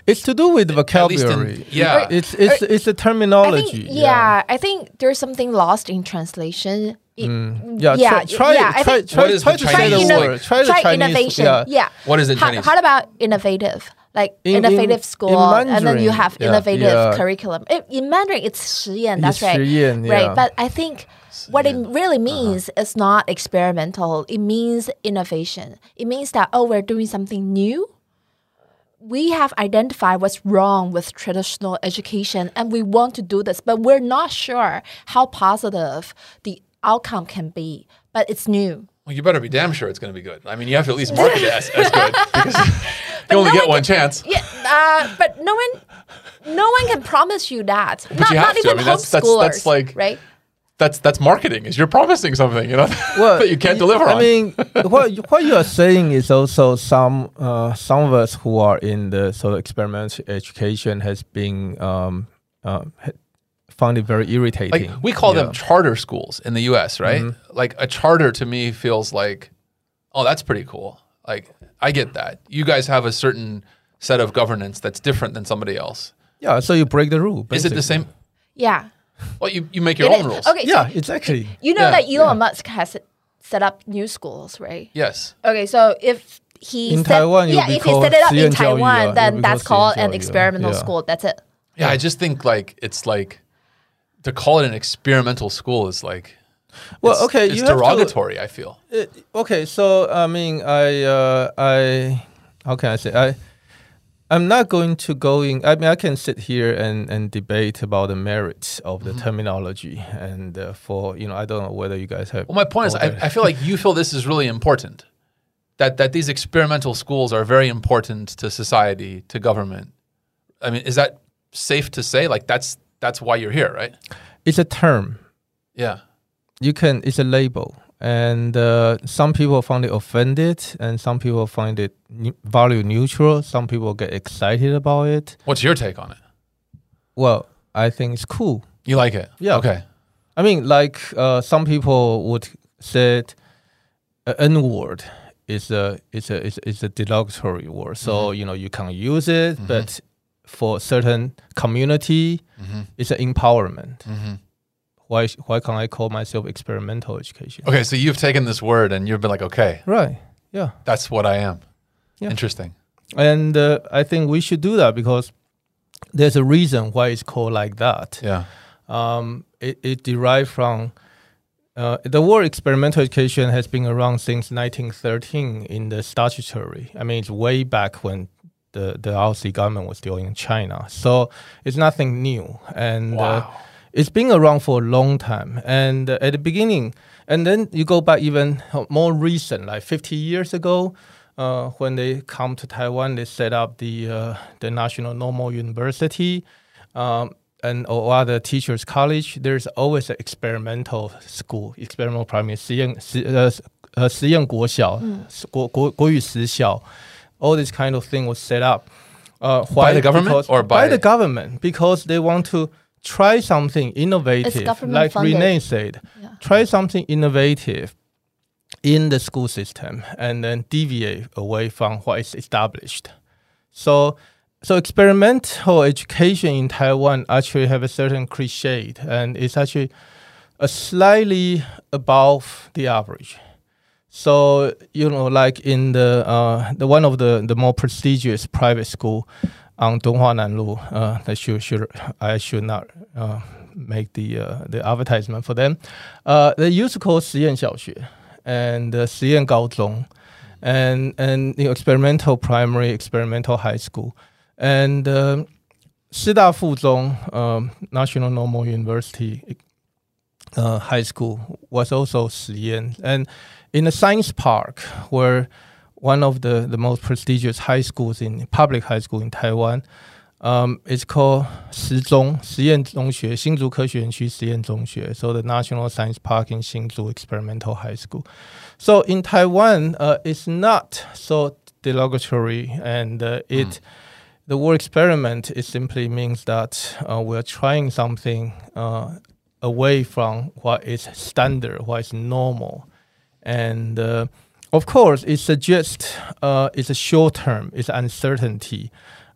It's to do with at least in- vocabulary. yeah, It's it's it's a I terminology. think, yeah, I think there's something lost in translation. It- Mm. Yeah, yeah, try, try, yeah, I try, think- try, What is try the to say Chinese the word. Try the try Chinese. innovation. Yeah. Yeah. What is in How, Chinese? how about innovative? Like In- in- innovative in school, and then you Mandarin, have yeah, innovative yeah. curriculum. I- in Mandarin, it's 实验, that's It's right. 实验, Right, yeah. but I think what it really Uh-huh. means is not experimental. It means innovation. It means that, oh, we're doing something new. We have identified what's wrong with traditional education and we want to do this, but we're not sure how positive the outcome can be. But it's new. well, you better be damn sure it's going to be good. I mean, you have to at least market it as, as good because you only no get one one chance. Yeah, uh, but no one, no one can promise you that. not, you have not to. I even mean, that's- that's- that's like- right. That's that's marketing. Is you're promising something, you know, Well, that you can't y- deliver I on. mean, what you- what you are saying is also some uh, some of us who are in the sort of experimental education has been um, uh, found it very irritating. like we call Yeah. them charter schools in the U.S., right? Mm-hmm. Like a charter to me feels like, oh, that's pretty cool. Like I get that. You guys have a certain set of governance that's different than somebody else. Yeah, so you break the rule. Basically. Is it the same? Yeah. Well, you, you make your it own is. rules. Okay. Yeah, so it's actually. You know yeah, that Elon yeah. Musk has set up new schools, right? Yes. Okay, so if he in set, Taiwan, yeah, if he set it up in Taiwan, then that's called an experimental school. That's it. Yeah, I just think like it's like to call it an experimental school is like well, it's- okay, it's you have to- derogatory. I feel. Uh, okay, so I mean, I, uh, I, how can I say, I, I'm not going to go in. I mean, I can sit here and, and debate about the merits of the Mm-hmm. terminology, and uh, for you know, I don't know whether you guys have. Well, my point is, I. I feel like you feel this is really important. That that these experimental schools are very important to society, to government. I mean, is that safe to say like that's that's why you're here, right? It's a term. Yeah. You can. It's a label, and uh, some people find it offended, and some people find it ne- value neutral. Some people get excited about it. What's your take on it? Well, I think it's cool. You like it? Yeah. Okay. I mean, like uh, some people would say, a N word is a is a is, is a derogatory word. So you know you can use it, Mhm. but for certain community, hmm it's an empowerment. Why why can't I call myself experimental education? Okay, so you've taken this word and you've been like, okay, Right. Yeah. that's what I am. Yeah. Interesting. And uh, I think we should do that because there's a reason why it's called like that. Yeah. Um, it, it derived from uh, the word experimental education has been around since 1913 in the statutory. I mean, it's way back when the, the ROC government was still in China. So it's nothing new. And uh, Wow it's been around for a long time. And uh, at the beginning, and then you go back even more recent, like 50 years ago, uh, when they come to Taiwan, they set up the uh, the National Normal University um, and or other teachers' college. There's always an experimental school, experimental primary 实验实呃呃实验国小、国国国语实校 all this kind of thing was set up. Uh, why? the government Because- or by- the government because they want to try something innovative, like funded. Renee said. Yeah. Try something innovative in the school system and then deviate away from what is established. So, so experimental education in Taiwan actually have a certain cliche, and it's actually a slightly above the average. So you know, like in the uh, the one of the the more prestigious private school on Donghuanan Lu. Uh, that should, should I should not uh, make the uh, the advertisement for them. Uh, they used to call Xian Xiaoxue and uh, Xian Gaozhong, and and the experimental primary, experimental high school, and um, uh, Fuzhong um, National Normal University uh, High School was also Xian, and in the science park where one of the, the most prestigious high schools in public high school in Taiwan. Um, it's called Shizhong, Xian Zhongxue, Xinzhu Kexianxu Xian Zhongxue. So the National Science Park in Xinzhu Experimental High School. So in Taiwan, uh, it's not so derogatory, and uh, hmm. it mm. the word experiment it simply means that uh, we're trying something uh, away from what is standard, what is normal, and uh, of course, it suggests uh, it's a short term, it's uncertainty.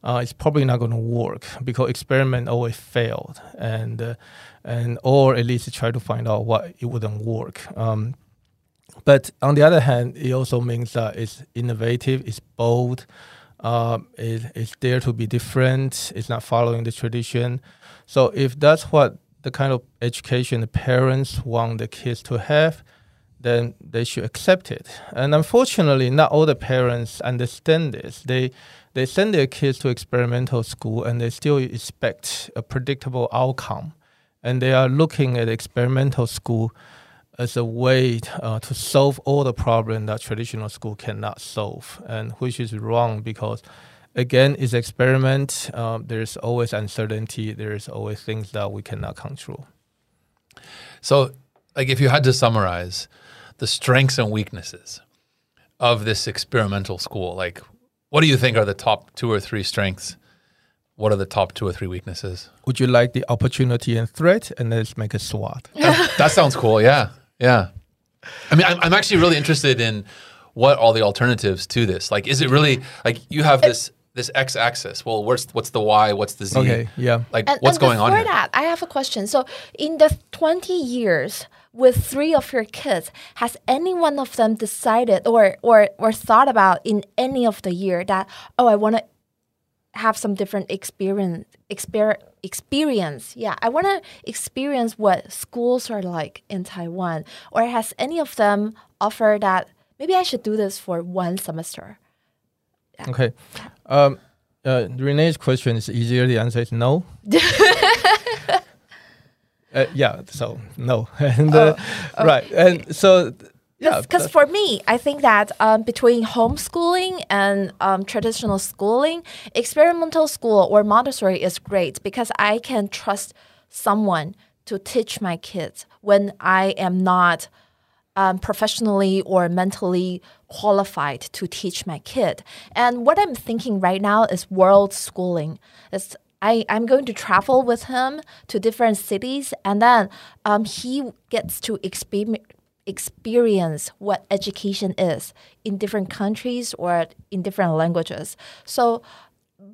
Uh, it's probably not going to work because experiment always failed, and uh, and or at least try to find out why it wouldn't work. Um, but on the other hand, it also means that it's innovative, it's bold, um, it, it's there to be different, it's not following the tradition. So if that's what the kind of education the parents want the kids to have, then they should accept it. And unfortunately, not all the parents understand this. They they send their kids to experimental school and they still expect a predictable outcome. And they are looking at experimental school as a way uh, to solve all the problems that traditional school cannot solve, and which is wrong because, again, it's experiment. Um, there's always uncertainty. There's always things that we cannot control. So, like, if you had to summarize the strengths and weaknesses of this experimental school, like, what do you think are the top two or three strengths? What are the top two or three weaknesses? Would you like the opportunity and threat? And let's make a SWOT. That, that sounds cool. Yeah. Yeah. I mean, I'm, I'm actually really interested in what are the alternatives to this. Like, is it really like you have this this x axis? Well, what's what's the y? What's the z? Okay, yeah. Like, And, what's and going on before here? that, I have a question. So, in the 20 years with three of your kids, has any one of them decided or or or thought about in any of the year that oh, I want to have some different experience exper- experience yeah i want to experience what schools are like in taiwan or has any of them offered that maybe i should do this for one semester Okay. Um, uh, Renee's question is easier. The answer is no. uh, yeah. So no. and uh, right. And so Yeah, Because for me, I think that um, between homeschooling and um, traditional schooling, experimental school or Montessori is great because I can trust someone to teach my kids when I am not um, professionally or mentally qualified to teach my kid. And what I'm thinking right now is world schooling. It's I, I'm going to travel with him to different cities, and then um, he gets to exper- experience what education is in different countries or in different languages. So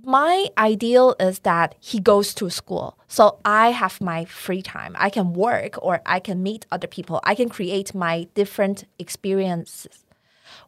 my ideal is that he goes to school. So I have my free time. I can work or I can meet other people. I can create my different experiences.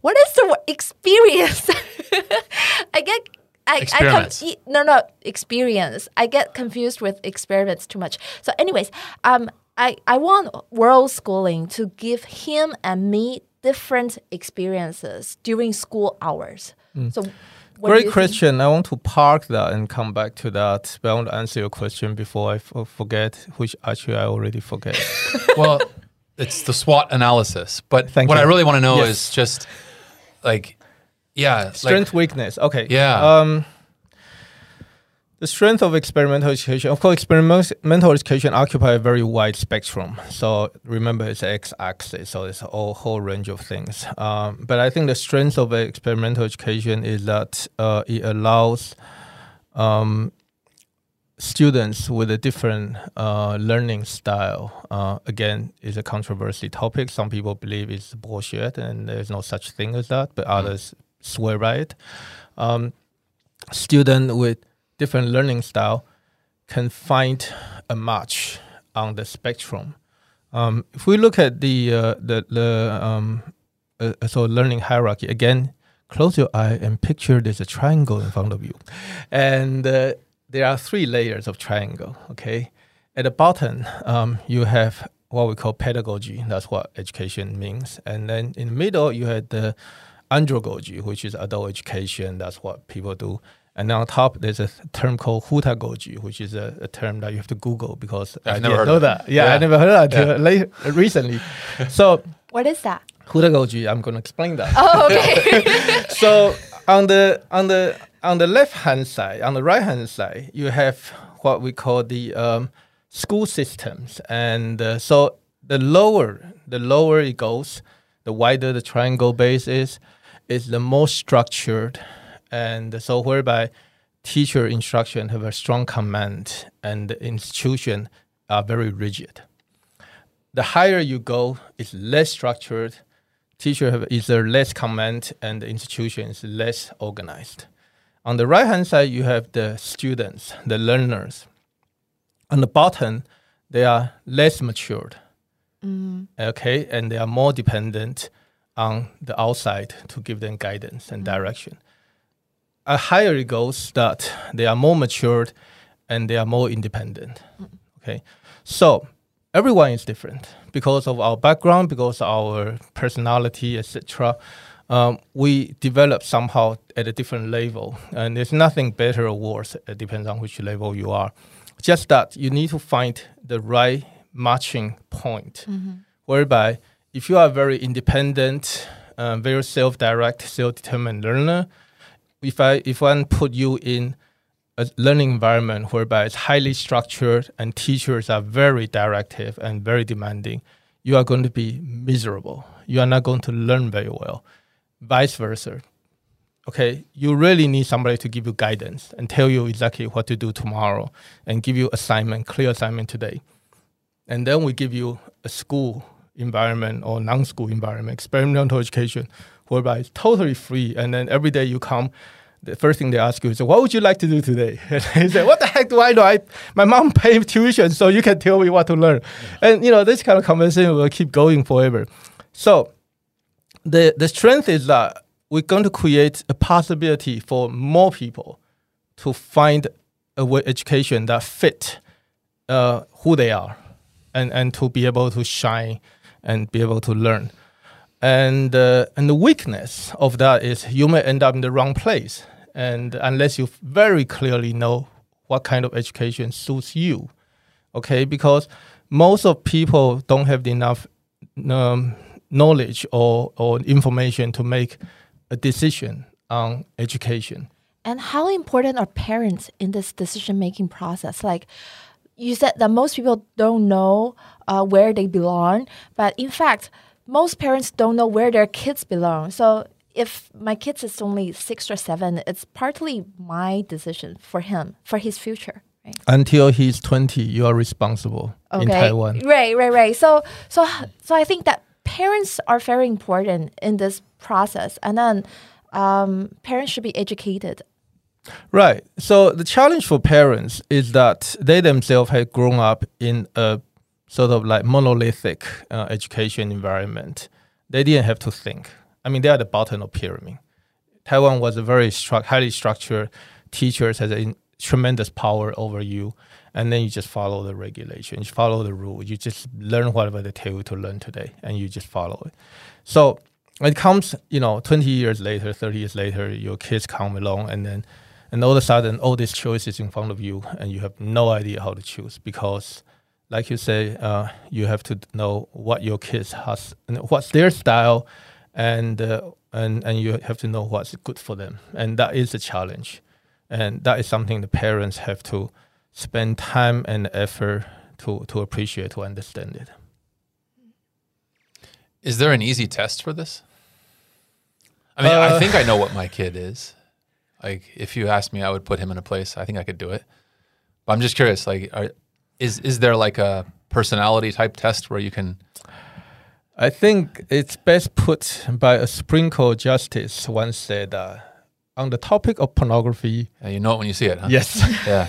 What is the word experience? I get I, I Experiments. com- no no experience. I get confused with experiments too much. So anyways, um I, I want world schooling to give him and me different experiences during school hours. So what do you Great think? question. I want to park that and come back to that. But I want to answer your question before I f- forget, which actually I already forget. well, it's the SWOT analysis. But Thank what you. I really want to know Yes. is just like, yeah, strength, like, weakness. Okay. Yeah. Um, the strength of experimental education, of course, experimental education occupy a very wide spectrum. So remember, it's x-axis, so it's a whole, range of things. Um, but I think the strength of experimental education is that uh, it allows um, students with a different uh, learning style. Uh, again, is a controversy topic. Some people believe it's bullshit and there's no such thing as that, but others swear by it. Um, student with different learning style can find a match on the spectrum. Um, if we look at the uh, the the um, uh, so learning hierarchy again, close your eye and picture there's a triangle in front of you, and uh, there are three layers of triangle. Okay, at the bottom um, you have what we call pedagogy. That's what education means, and then in the middle you had the andragogy, which is adult education. That's what people do. And on top, there's a term called heutagogy, which is a, a term that you have to Google because I've I never didn't heard know of that. it. Yeah, Yeah. I never heard that until late, recently. So What is that? heutagogy, I'm going to explain that. Oh, okay. so on the on the on the left hand side, on the right hand side, you have what we call the um, school systems, and uh, so the lower the lower it goes, the wider the triangle base is, is the most structured, and so whereby teacher instruction have a strong command, and the institution are very rigid. The higher you go, it's less structured teacher have either less command and the institution is less organized. On the right hand side, you have the students, the learners. On the bottom, they are less matured. Mm. Okay, and they are more dependent on the outside to give them guidance and direction. A higher it goes that they are more matured and they are more independent. Okay, so everyone is different because of our background, because of our personality, etc. Um, we develop somehow at a different level, and there's nothing better or worse. It depends on which level you are. Just that you need to find the right matching point, whereby if you are very independent, uh, very self-direct, self-determined learner, if I if one put you in a learning environment whereby it's highly structured and teachers are very directive and very demanding, you are going to be miserable. You are not going to learn very well. Vice versa. Okay, you really need somebody to give you guidance and tell you exactly what to do tomorrow and give you assignment, clear assignment today. And then we give you a school environment or non-school environment, experimental education, whereby it's totally free. And then every day you come, the first thing they ask you is, "What would you like to do today?" And you say, "What the heck do I know? I, my mom paid tuition, so you can tell me what to learn." And you know this kind of conversation will keep going forever. So the the strength is that we're going to create a possibility for more people to find a way education that fit uh, who they are, and and to be able to shine and be able to learn. And uh, and the weakness of that is you may end up in the wrong place, and unless you very clearly know what kind of education suits you, okay? Because most of people don't have enough um, knowledge or, or information to make a decision on education. And how important are parents in this decision making process? Like you said that most people don't know uh, where they belong, but in fact, most parents don't know where their kids belong. So if my kids is only six or seven, it's partly my decision for him for his future. Right? Until he's 20, you are responsible in Taiwan. Right, right, right. So, so, so I think that parents are very important in this process, and then um, parents should be educated. Right. So the challenge for parents is that they themselves have grown up in a sort of like monolithic uh, education environment. They didn't have to think. I mean, they are at the bottom of pyramid. Taiwan was a very stru- highly structured. Teachers has a tremendous power over you, and then you just follow the regulations, you follow the rules, you just learn whatever they tell you to learn today, and you just follow it. So it comes, you know, 20 years later, 30 years later, your kids come along, and then, and all of a sudden, all these choices in front of you, and you have no idea how to choose because, like you say, uh, you have to know what your kids has, what's their style, and uh, and and you have to know what's good for them, and that is a challenge, and that is something the parents have to spend time and effort to to appreciate to understand it. Is there an easy test for this? I mean, I Uh, think I know what my kid is. Like, if you asked me, I would put him in a place. I think I could do it. But I'm just curious. Like, are, is is there like a personality type test where you can? I think it's best put by a Supreme Court justice once said uh, on the topic of pornography. Uh, you know it when you see it. Huh? Yes. Yeah.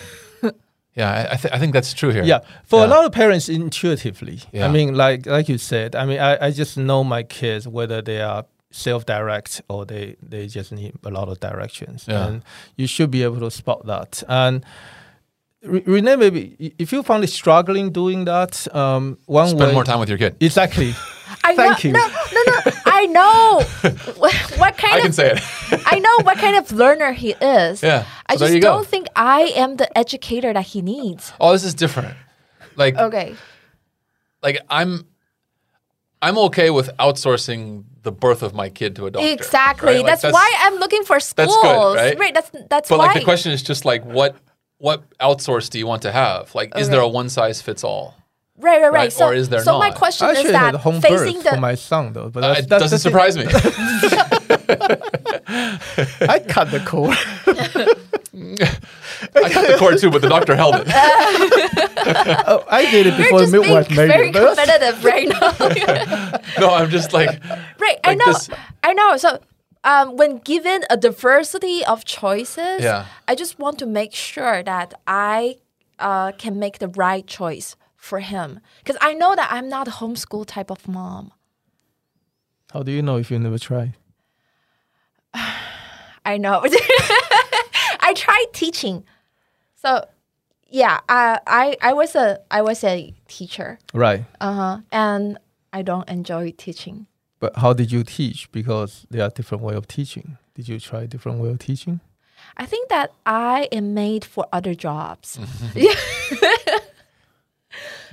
Yeah. I, th- I think that's true here. Yeah, for a lot of parents, intuitively. Yeah. I mean, like like you said, I mean, I, I just know my kids whether they are self-direct or they they just need a lot of directions, Yeah. and you should be able to spot that. And Re- Renee, maybe if you found it struggling doing that, um, one Spend way more time with your kid. exactly. I Thank know, you. No, no, no. I know what, what kind I of can say it. I know what kind of learner he is. Yeah. I So there just you go. don't think I am the educator that he needs. Oh, this is different. Like, Okay. like I'm, I'm okay with outsourcing the birth of my kid to a doctor. Exactly. right? Like, that's, why I'm looking for schools. That's good, right? right? That's that's But why. like the question is just like what what outsource do you want to have? Like, is there a one size fits all? right, right, right. right? So, Or is there so my question I is actually that had home facing birth the for my son though, but Uh, it that's doesn't the thing. surprise me. I cut the cord. I cut the cord too, but the doctor held it. oh, I did it before just the being midwife made very it. but that's- competitive right now. No, I'm just like, right. I know. this- I know. So um, when given a diversity of choices, Yeah. I just want to make sure that I uh, can make the right choice for him because I know that I'm not a homeschool type of mom. How do you know if you never tried? I know. I tried teaching, so yeah, I, I I was a I was a teacher, Right. uh huh, and I don't enjoy teaching. But how did you teach? Because there are different way of teaching. Did you try different way of teaching? I think that I am made for other jobs.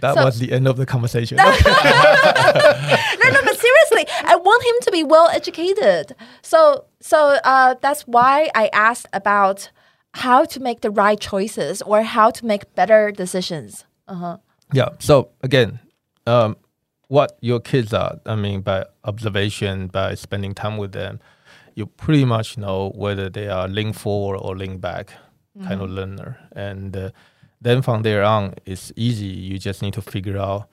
That So- was the end of the conversation. no, no, I want him to be well educated. So, so uh, that's why I asked about how to make the right choices or how to make better decisions. yeah. So again, um, what your kids are, I mean, by observation, by spending time with them, you pretty much know whether they are link forward or link back kind of learner. And uh, then from there on, it's easy. You just need to figure out.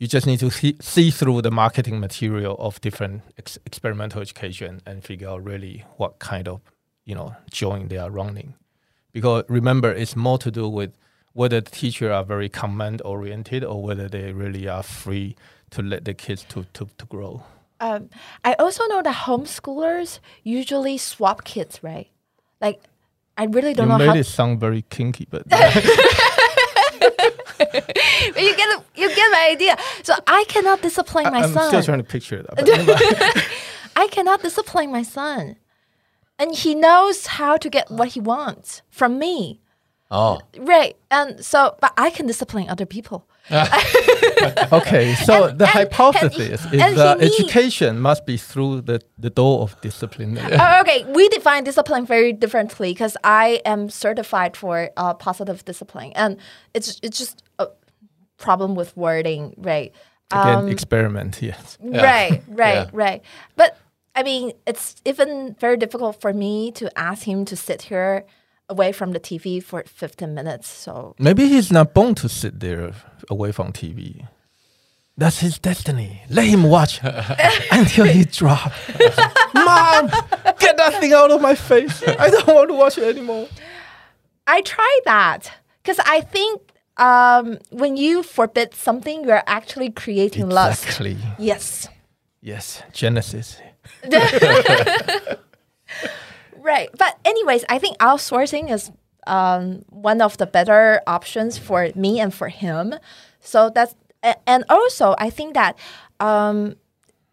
You just need to see, see through the marketing material of different ex- experimental education and figure out really what kind of you know joint they are running. Because remember, it's more to do with whether the teacher are very command oriented or whether they really are free to let the kids to, to, to grow. Um, I also know that homeschoolers usually swap kids, right? Like, I really don't you know made how. it sound very kinky, but you get the- you get my idea. So I cannot discipline my I'm son. still trying to picture it. But I cannot discipline my son, and he knows how to get what he wants from me. oh, Right. And so, but I can discipline other people. Okay, so And- the and- hypothesis and- is that education must be through the, the door of discipline. Oh, okay, we define discipline very differently because I am certified for uh, positive discipline, and it's it's just a problem with wording, right? Again, Um, experiment, yes. Right, right, Yeah. right. But I mean, it's even very difficult for me to ask him to sit here away from the TV for 15 minutes. So Maybe he's not born to sit there away from TV. That's his destiny. Let him watch until he drops. Mom, get that thing out of my face. I don't want to watch it anymore. I try that because I think um, when you forbid something, you're actually creating lust. Exactly. Yes. Yes. Genesis. Right. But anyways, I think outsourcing is um, one of the better options for me and for him. So that's and also I think that um,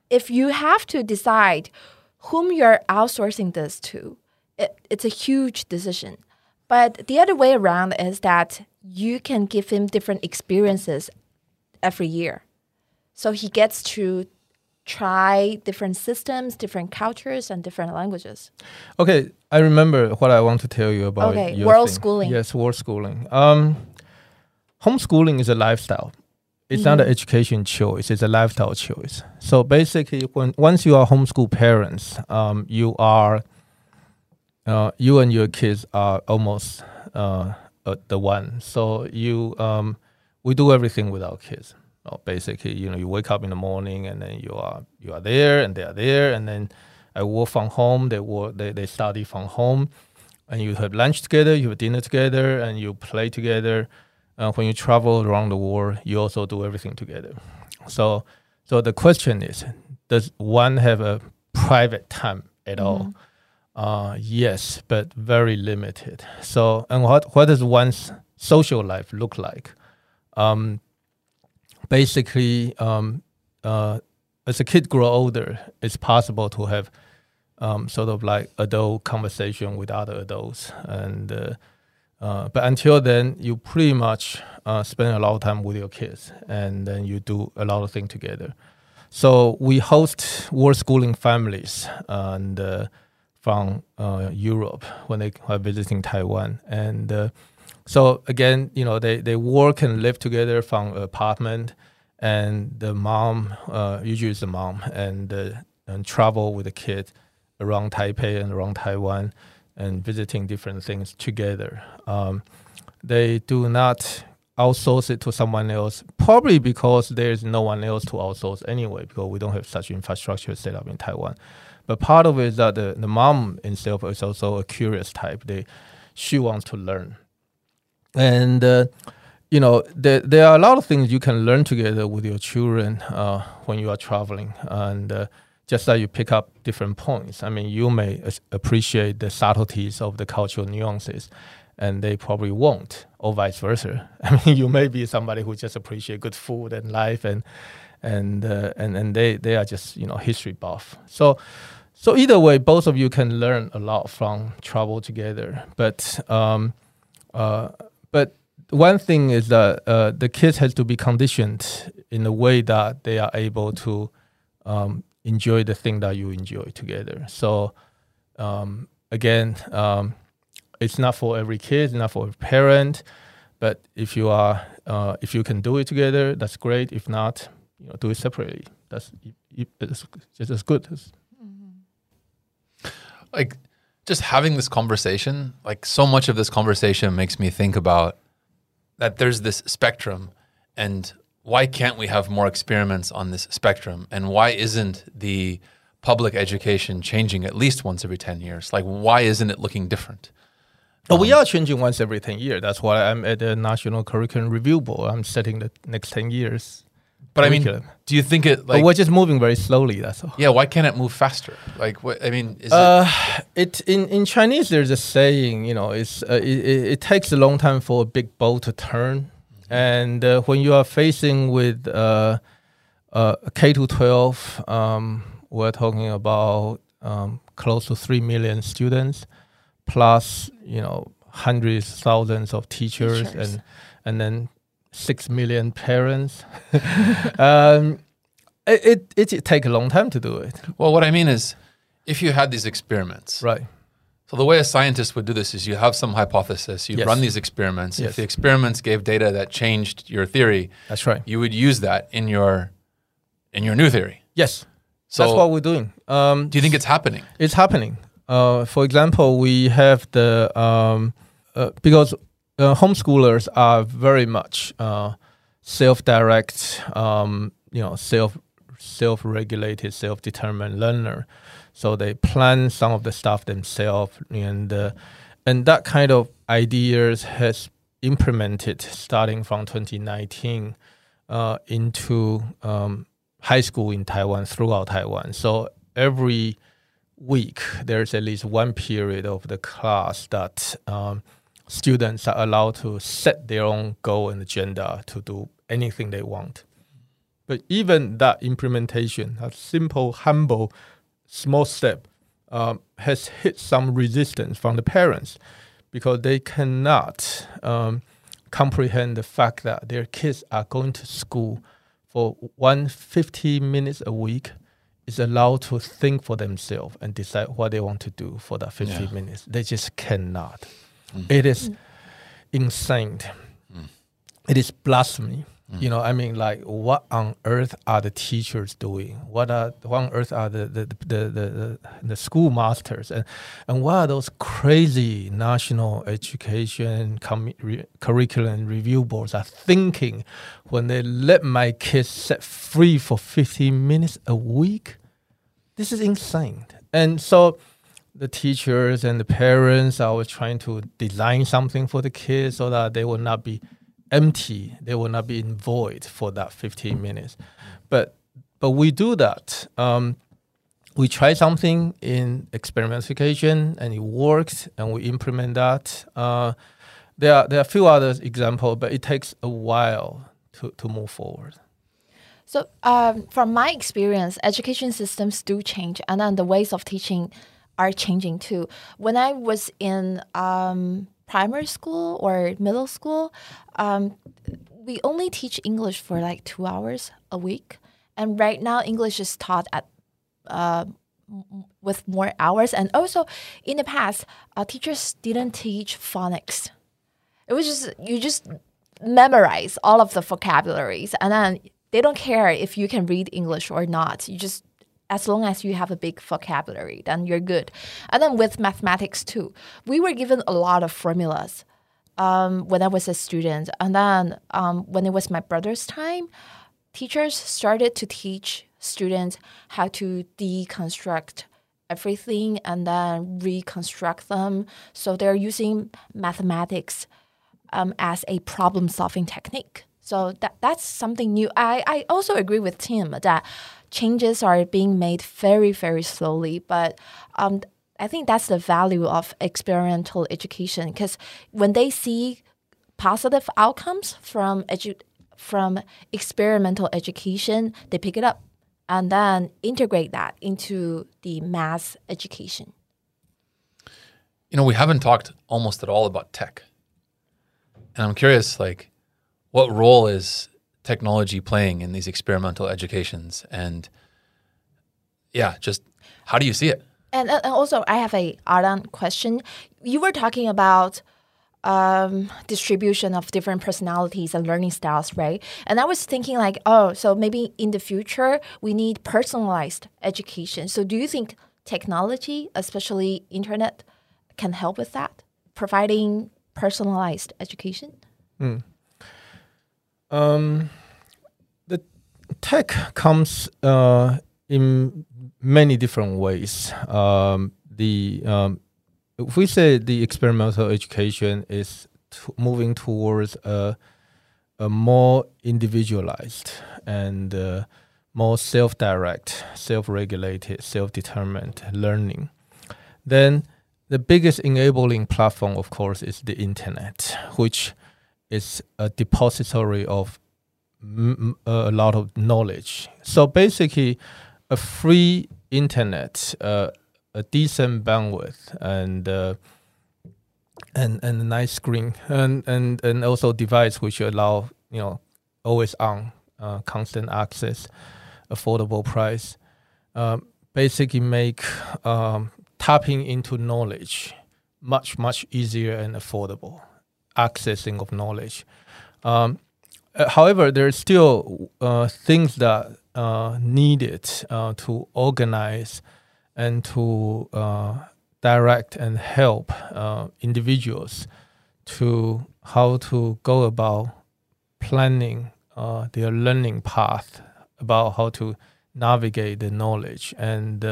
if you have to decide whom you're outsourcing this to, it, it's a huge decision. But the other way around is that you can give him different experiences every year. So he gets to try different systems, different cultures, and different languages. Okay, I remember what I want to tell you about Okay, world thing. schooling. Yes, world schooling. Um, homeschooling is a lifestyle. It's not Mm-hmm. an education choice. It's a lifestyle choice. So basically, when once you are homeschool parents, um, you are, uh, you and your kids are almost uh, uh, the one. So you, um, we do everything with our kids. Uh, basically, you know, you wake up in the morning and then you are you are there and they are there, and then I work from home. They work. They, they study from home, and you have lunch together. You have dinner together, and you play together. Uh, when you travel around the world, you also do everything together. So, so the question is, does one have a private time at all? Uh, yes, but very limited. So, and what what does one's social life look like? Um, basically, um, uh, as a kid grow older, it's possible to have um, sort of like adult conversation with other adults, and uh, uh, but until then, you pretty much uh, spend a lot of time with your kids, and then you do a lot of things together. So we host world schooling families and uh, from uh, Europe when they are visiting Taiwan, and so again, you know, they, they work and live together from apartment, and the mom uh, usually is the mom, and uh, and travel with the kid around Taipei and around Taiwan, and visiting different things together. Um, they do not outsource it to someone else, probably because there's no one else to outsource anyway, because we don't have such infrastructure set up in Taiwan. But part of it is that the, the mom itself is also a curious type. They she wants to learn and uh, you know there, there are a lot of things you can learn together with your children uh, when you are traveling. And uh, just that you pick up different points i mean you may appreciate the subtleties of the cultural nuances and they probably won't or vice versa. I mean you may be somebody who just appreciate good food and life and and uh, and and they they are just you know history buff. So so either way both of you can learn a lot from travel together. But um uh, but one thing is that uh, the kids has to be conditioned in a way that they are able to um, enjoy the thing that you enjoy together. So um, again, um, it's not for every kid, not for every parent. But if you are, uh, if you can do it together, that's great. If not, you know, do it separately. That's it's just as good. As, like just having this conversation, like so much of this conversation makes me think about that there's this spectrum and why can't we have more experiments on this spectrum and why isn't the public education changing at least once every 10 years like why isn't it looking different But we um, are changing once every 10 years. That's why I'm at the National Curriculum Review Board. I'm setting the next 10 years. But i mean curriculum. do you think it but we're just moving very slowly, that's all. yeah why can't it move faster like what i mean is Uh, it in, in Chinese there's a saying, you know, it's uh, it, it, it takes a long time for a big boat to turn, and uh, when you are facing with uh, uh, K to twelve, um, we're talking about um, close to three million students, plus you know hundreds thousands of teachers, Teachers. and and then six million parents. um, it, it it take a long time to do it, Well, what I mean is, if you had these experiments, right? so the way a scientist would do this is you have some hypothesis, you Yes. run these experiments. Yes. If the experiments gave data that changed your theory, That's right. you would use that in your in your new theory. Yes, So, that's what we're doing. Um, do you think it's happening? it's happening. Uh, for example, we have the um, uh, because uh, homeschoolers are very much uh, self-direct, um, you know, self self-regulated, self-determined learner. So they plan some of the stuff themselves, and uh, and that kind of ideas has implemented starting from 2019 uh, into um, high school in Taiwan throughout Taiwan. So every week there's at least one period of the class that um, students are allowed to set their own goal and agenda to do anything they want. But even that implementation, a simple, humble, small step, um, has hit some resistance from the parents because they cannot um, comprehend the fact that their kids are going to school for 150 minutes a week is allowed to think for themselves and decide what they want to do for that 50 Yeah. minutes. They just cannot. Mm. It is insane. Mm. It is blasphemy. Mm. You know, I mean, like, what on earth are the teachers doing? What are what on earth are the the the the, the, the school masters and and what are those crazy national education com- re- curriculum review boards are thinking when they let my kids set free for 15 minutes a week? This is insane. And so the teachers and the parents are always trying to design something for the kids so that they will not be empty, they will not be in void for that 15 minutes. But but we do that. Um, we try something in experimentation and it works, and we implement that. Uh, there are there are a few other examples, but it takes a while to, to move forward. So, um, from my experience, education systems do change, and then the ways of teaching are changing too. When I was in um, primary school or middle school, um, we only teach English for like two hours a week, and right now English is taught at uh, with more hours, and also in the past, uh, teachers didn't teach phonics. It was just you just memorize all of the vocabularies and then they don't care if you can read English or not. You just as long as you have a big vocabulary, then you're good. And then with mathematics too, we were given a lot of formulas um, when I was a student. And then um, when it was my brother's time, teachers started to teach students how to deconstruct everything and then reconstruct them. So they're using mathematics um, as a problem solving technique. So that that's something new. I, I also agree with Tim that changes are being made very, very slowly. But um, I think that's the value of experimental education because when they see positive outcomes from edu- from experimental education, they pick it up and then integrate that into the mass education. You know, we haven't talked almost at all about tech. And I'm curious, like, what role is technology playing in these experimental educations? And yeah, just how do you see it? And, and also, I have a add-on question. You were talking about um, distribution of different personalities and learning styles, right? And I was thinking, like, oh, so maybe in the future we need personalized education. So, do you think technology, especially internet, can help with that, providing personalized education? Um, the tech comes uh, in many different ways. Um, the um, if we say the experimental education is moving towards a, a more individualized and uh, more self-direct, self-regulated, self-determined learning, then the biggest enabling platform, of course, is the internet, which is a depository of a lot of knowledge. So basically, a free internet, uh, a decent bandwidth, and uh, and and a nice screen, and and and also device which allow you know always on, uh, constant access, affordable price. Um, basically, make um, tapping into knowledge much much easier and affordable. Accessing of knowledge. Um, uh, however, there are still uh, things that uh, needed uh, to organize and to uh, direct and help uh, individuals to how to go about planning their learning path, about how to navigate the knowledge. And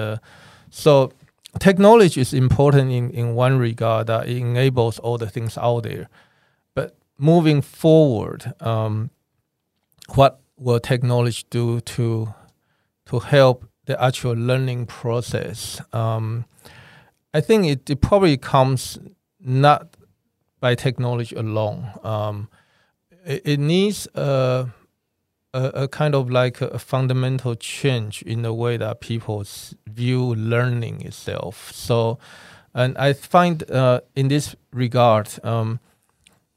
so technology is important in, in one regard that it enables all the things out there. Moving forward, um, what will technology do to to help the actual learning process? Um, I think it, it probably comes not by technology alone. Um, it, it, needs a, a, a, kind of like a, a, fundamental change in the way that people view learning itself. So, and I find uh, in this regard, um,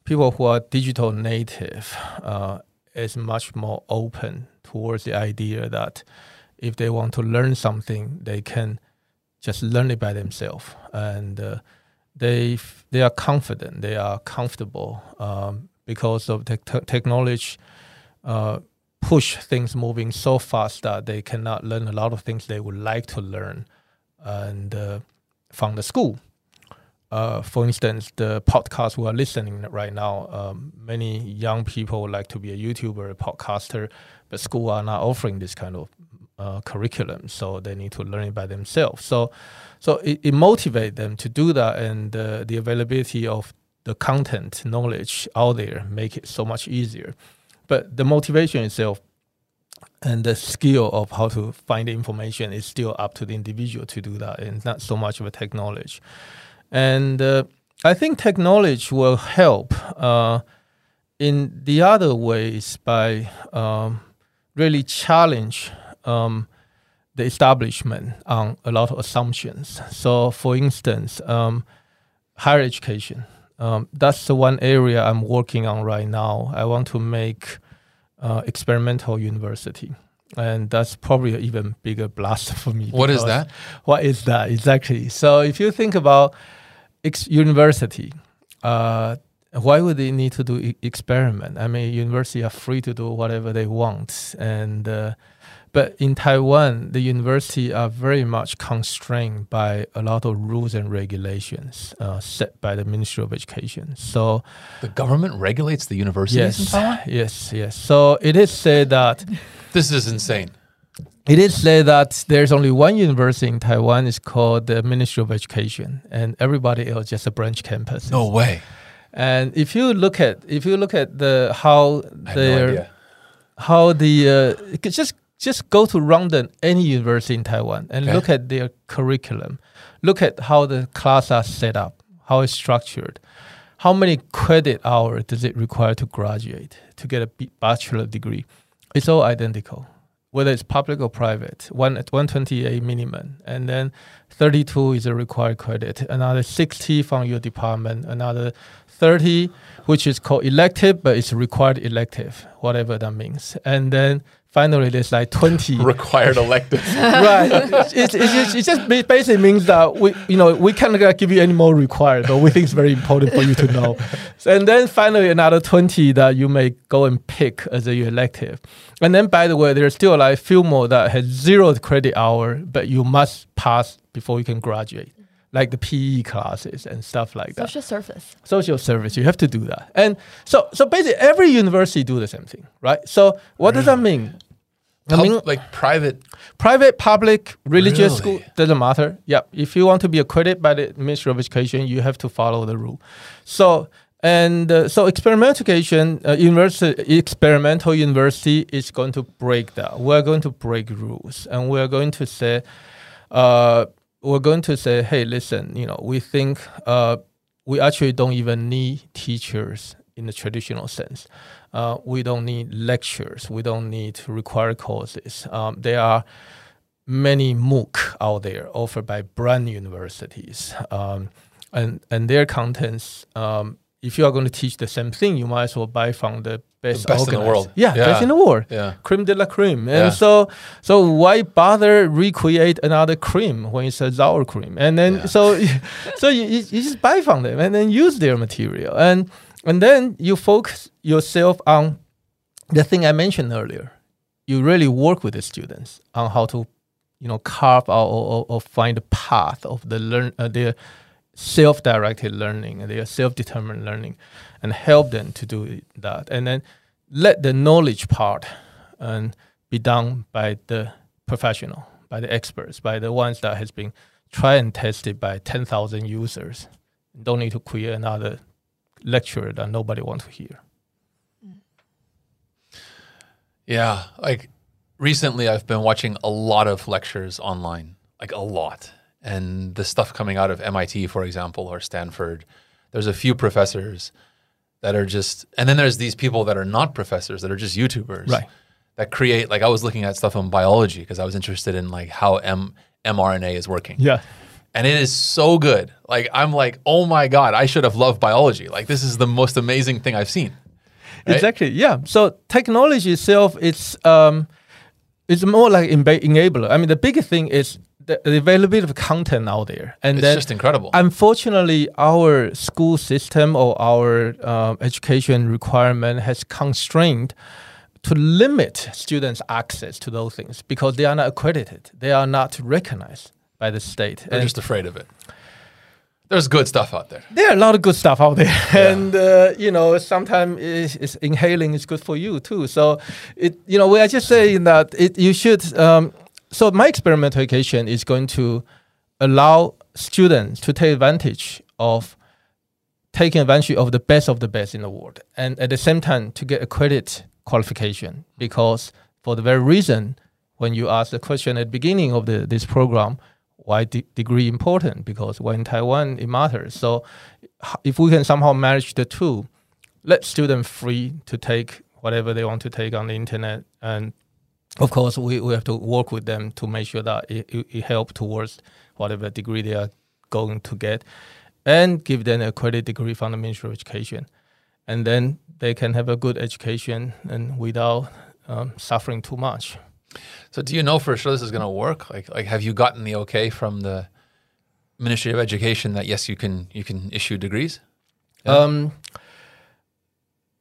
people who are digital native uh, is much more open towards the idea that if they want to learn something, they can just learn it by themselves, and uh, they they are confident, they are comfortable um, because of the te- technology. Uh, push things moving so fast that they cannot learn a lot of things they would like to learn and uh, from the school uh, for instance, the podcast we are listening right now, um, many young people like to be a YouTuber, a podcaster, but school are not offering this kind of uh, curriculum, so they need to learn it by themselves. So, so it, it motivates them to do that, and uh, the availability of the content, knowledge out there make it so much easier. But the motivation itself and the skill of how to find the information is still up to the individual to do that, and not so much of a technology. And uh, I think technology will help uh, in the other ways by um, really challenge um, the establishment on a lot of assumptions. So, for instance, um, higher education. Um, that's the one area I'm working on right now. I want to make uh, experimental university and that's probably an even bigger blast for me. What is that? What is that exactly? So if you think about ex- university, uh, why would they need to do e- experiment? I mean, university are free to do whatever they want, and uh, but in Taiwan, the university are very much constrained by a lot of rules and regulations uh, set by the Ministry of Education. So the government regulates the universities yes, in Taiwan. Yes, yes. So it is said that this is insane. It is said that there's only one university in Taiwan. It's called the Ministry of Education, and everybody else just a branch campus. No way. And if you look at if you look at the how their no how the uh, just just go to London, any university in Taiwan, and okay. look at their curriculum. Look at how the class are set up, how it's structured. How many credit hours does it require to graduate to get a bachelor degree? It's all identical whether it's public or private, one at 128 minimum, and then 32 is a required credit, another 60 from your department, another 30, which is called elective, but it's required elective, whatever that means, and then finally there's like 20 required electives. Right. It, it, it, it, just basically means that we you know we cannot give you any more required but we think it's very important for you to know. And then finally another 20 that you may go and pick as a elective. And then by the way there's still like a few more that has zero credit hour but you must pass before you can graduate like the PE classes and stuff like that. Social service. Social service. You have to do that. And so so basically every university do the same thing, right? So what does that mean? I mean, like private, private, public, religious really? school doesn't matter. Yep. If you want to be accredited by the Ministry of Education, you have to follow the rule. So and uh, so experimental education, uh, university, experimental university is going to break that. We're going to break rules, and we're going to say, uh, we're going to say, hey, listen, you know, we think uh, we actually don't even need teachers in the traditional sense. Uh, we don't need lectures. We don't need required courses. Um, there are many MOOC out there offered by brand universities, um, and and their contents um, if you are going to teach the same thing, you might as well buy from the best, best in the world. Yeah, Yeah. best in the world. Yeah. Cream de la cream. And Yeah. so so why bother recreate another cream when it's a sour cream? And then Yeah. so so you, you just buy from them and then use their material. And and then you focus yourself on the thing I mentioned earlier. You really work with the students on how to, you know, carve out or, or, or find the path of the learn uh, their self-directed learning and their self-determined learning, and help them to do that. And then let the knowledge part and be done by the professional, by the experts, by the ones that has been tried and tested by ten thousand users. Don't need to create another lecture that nobody wants to hear. Yeah, like recently I've been watching a lot of lectures online, like a lot. And the stuff coming out of MIT, for example, or Stanford, there's a few professors that are just, and then there's these people that are not professors that are just YouTubers, Right. That create, like I was looking at stuff on biology because I was interested in like how M- mRNA is working, Yeah. and it is so good. Like I'm like, oh my god, I should have loved biology. Like this is the most amazing thing I've seen. Right? Exactly. Yeah. So technology itself, it's um, it's more like enabler. I mean, the biggest thing is the, availability of content out there, and It's then just incredible. unfortunately, our school system or our um, education requirement has constrained to limit students' access to those things because they are not accredited. They are not recognized by the state. They're And just afraid of it. There's good stuff out there. there are a lot of good stuff out there, and uh, you know sometimes is, is inhaling is good for you too. So it you know we are just saying that it you should. Um, so my experimental education is going to allow students to take advantage of taking advantage of the best of the best in the world, and at the same time to get a credit qualification because for the very reason when you ask the question at the beginning of the, this program why de- degree important because when in Taiwan it matters. So if we can somehow manage the two, let students free to take whatever they want to take on the internet, and of course we, we have to work with them to make sure that it, it, it help towards whatever degree they are going to get, and give them a credit degree from the Ministry of Education, and then they can have a good education and without um, suffering too much. So do you know for sure this is going to work? Like, like have you gotten the okay from the Ministry of Education that yes, you can you can issue degrees? Yeah. Um,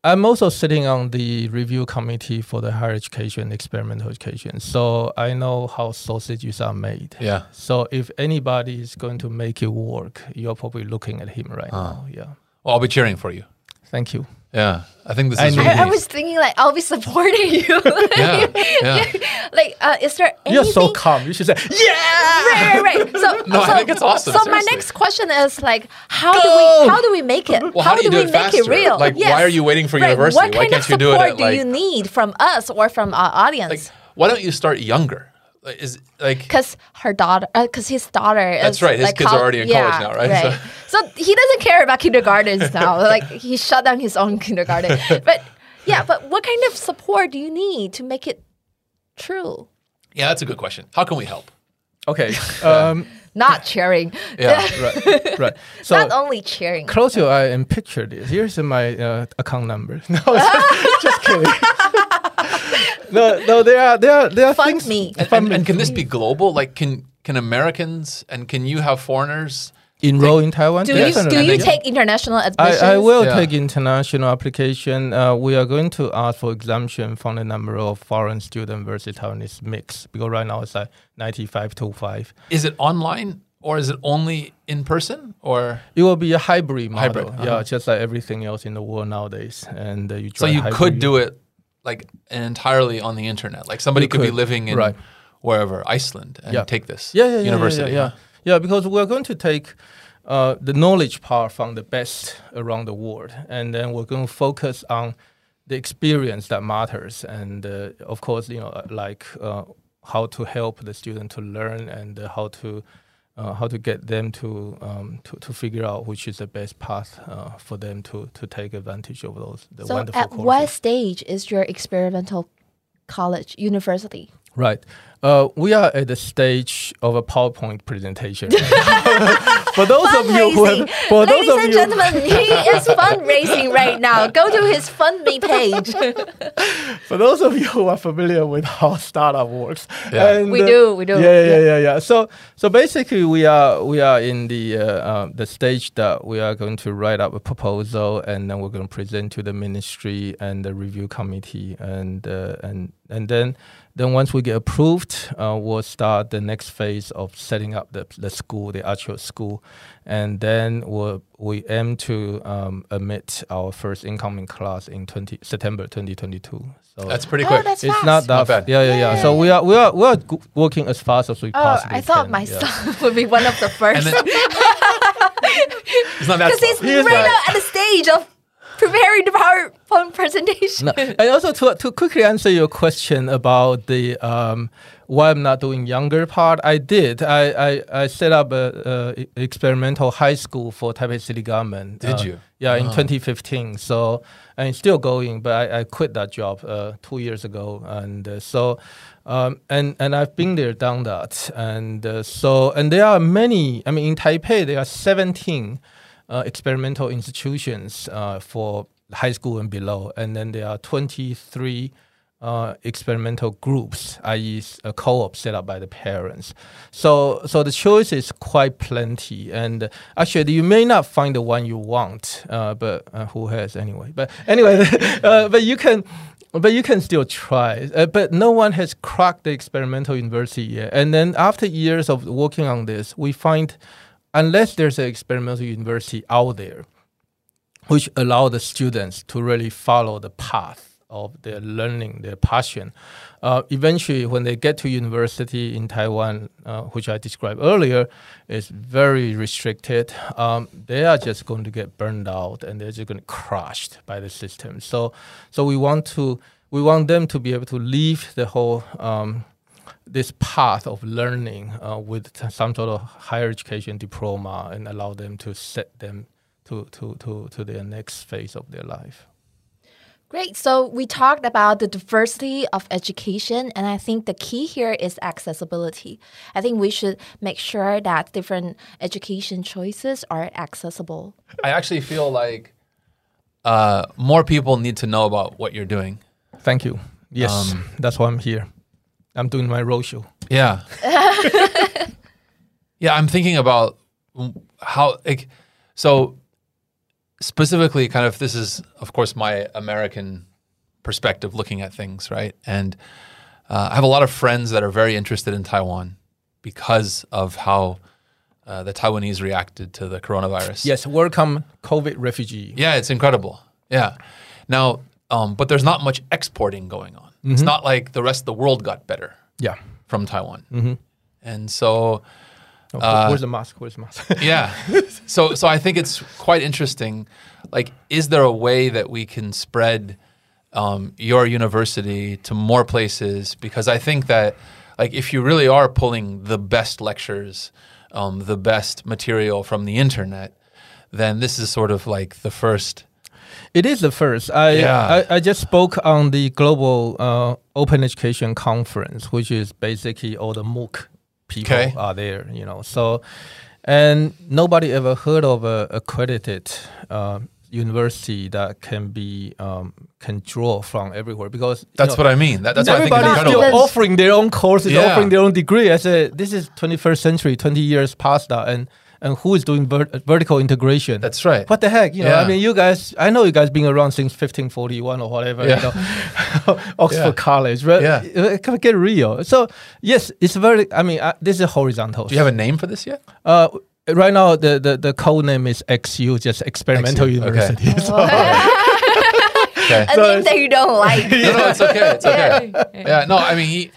I'm also sitting on the review committee for the higher education, experimental education. So I know how sausages are made. Yeah. So if anybody is going to make it work, you're probably looking at him right Ah. now. Yeah. Well, I'll be cheering for you. Thank you. Yeah, I think this I is know. really. I, I was thinking like I'll be supporting you. yeah, yeah. like, uh, is there anything? You're so calm. You should say, yeah. right, right, right. So, No, I so, think it's awesome, So my next question is like, how do we how do we make it? Well, how do you do we it make it real? Like, why are you waiting for Right, university? What Why kind can't of you do it support at, do you need from us or from our audience? Like, why don't you start younger? Like, Is like because her daughter, because his daughter is. That's right, his like, kids are already in yeah, college now, right? So. he doesn't care about kindergartens now. like he shut down his own kindergarten. But yeah, but what kind of support do you need to make it true? yeah, that's a good question. How can we help? Okay. Um, Not cheering. Yeah, right. Right. So Not only cheering. close your eye and picture this. Here's my uh, account number. No, just kidding. No, no, there are there are there are Fund things. me. and, and, and can this be global? Like, can can Americans and can you have foreigners? enroll in Taiwan. Do you do you take international I, admissions? I will Yeah. take international application. Uh, we are going to ask for exemption from the number of foreign student versus Taiwanese mix because right now it's like 95 to 5. Is it online or is it only in person? Or It will be a hybrid model. Hybrid, uh-huh. Yeah, just like everything else in the world nowadays. And uh, you so you hybrid. could do it like entirely on the internet. Like somebody You could, be living in right. wherever Iceland and Yeah. take this yeah, yeah, yeah, university. Yeah, yeah, yeah. Yeah, because we're going to take uh, the knowledge part from the best around the world, and then we're going to focus on the experience that matters, and uh, of course, you know, uh, like uh, how to help the student to learn and uh, how to. Uh, how to get them to, um, to to figure out which is the best path uh, for them to to take advantage of those the so wonderful at courses. what stage is your experimental college university? Right. Uh, we are at the stage of a PowerPoint presentation. for those of you who have, for those of and you, gentlemen, he is fundraising right now. Go to his FundMe page. for those of you who are familiar with how startup works, Yeah. and, We uh, do, we do. Yeah, yeah, yeah, yeah. So, so basically, we are we are in the uh, uh, the stage that we are going to write up a proposal, and then we're going to present to the ministry and the review committee, and uh, and and then then once we get approved, uh, we'll start the next phase of setting up the the school, the actual school, and then we'll, we aim to um, admit our first incoming class in 20, September 2022. So That's pretty Oh, quick. that's it's fast. not that Not bad. Yeah, yeah, yeah. So we are we are we are working as fast as we Oh, possibly I thought can. my yeah. son would be one of the first. Then, it's not that Because he's right now at the stage of preparing the PowerPoint presentation. No, and also to to quickly answer your question about the um, why I'm not doing younger part, I did. I I, I set up a, a experimental high school for Taipei City government. Did uh, you? Yeah, in Oh. 2015. So and it's still going, but I, I quit that job uh, two years ago, and uh, so. Um, and and I've been there, done that, and uh, so and there are many. I mean, in Taipei, there are 17 uh, experimental institutions uh, for high school and below, and then there are 23 uh, experimental groups, i.e., a co-op set up by the parents. So, so the choice is quite plenty, and actually, you may not find the one you want, uh, but uh, who has anyway? But anyway, uh, but you can. But you can still try. Uh, but no one has cracked the experimental university yet. And then after years of working on this, we find unless there's an experimental university out there which allow the students to really follow the path of their learning, their passion. Uh, eventually, when they get to university in Taiwan, uh, which I described earlier, is very restricted. Um, they are just going to get burned out, and they're just going to crushed by the system. So, so we want to we want them to be able to leave the whole. Um, this path of learning uh, with t- some sort of higher education diploma and allow them to set them to, to, to, to their next phase of their life. Great. So we talked about the diversity of education, and I think the key here is accessibility. I think we should make sure that different education choices are accessible. I actually feel like uh, more people need to know about what you're doing. Thank you. Yes, Um, that's why I'm here. I'm doing my roadshow. Yeah. yeah, I'm thinking about how like so specifically kind of this is of course my American perspective looking at things, right? And uh, I have a lot of friends that are very interested in Taiwan because of how uh, the Taiwanese reacted to the coronavirus. Yes, welcome COVID refugee. Yeah, it's incredible. Yeah. Now, um, but there's not much exporting going on. It's not like the rest of the world got better Yeah. from Taiwan. And so, Oh, Uh, where's the mask? Where's the mask? yeah. so, so I think it's quite interesting. Like, is there a way that we can spread um, your university to more places? Because I think that, like, if you really are pulling the best lectures, um, the best material from the internet, then this is sort of like the first. It is the first. I, Yeah. I, I just spoke on the global uh, open education conference, which is basically all the MOOC people Okay. are there. You know, so and nobody ever heard of a accredited uh, university that can be um, can draw from everywhere because That's know, what I mean. That, that's what I think is Everybody's still offering their own courses, Yeah. offering their own degree. I said, this is 21st century, 20 years past that, and and who is doing ver- vertical integration? That's right. What the heck? You know, Yeah. I mean, you guys, I know you guys been around since 1541 or whatever, Yeah. you know, Oxford Yeah. College, right? Yeah. Uh, Can we get real? So, yes, it's very, I mean, uh, this is a horizontal. Do you have a name for this yet? uh, right now, the, the, the code name is XU, just Experimental XU, okay. University. So- Okay. A name that you don't like. No, no, it's okay. It's okay. Yeah, no, I mean he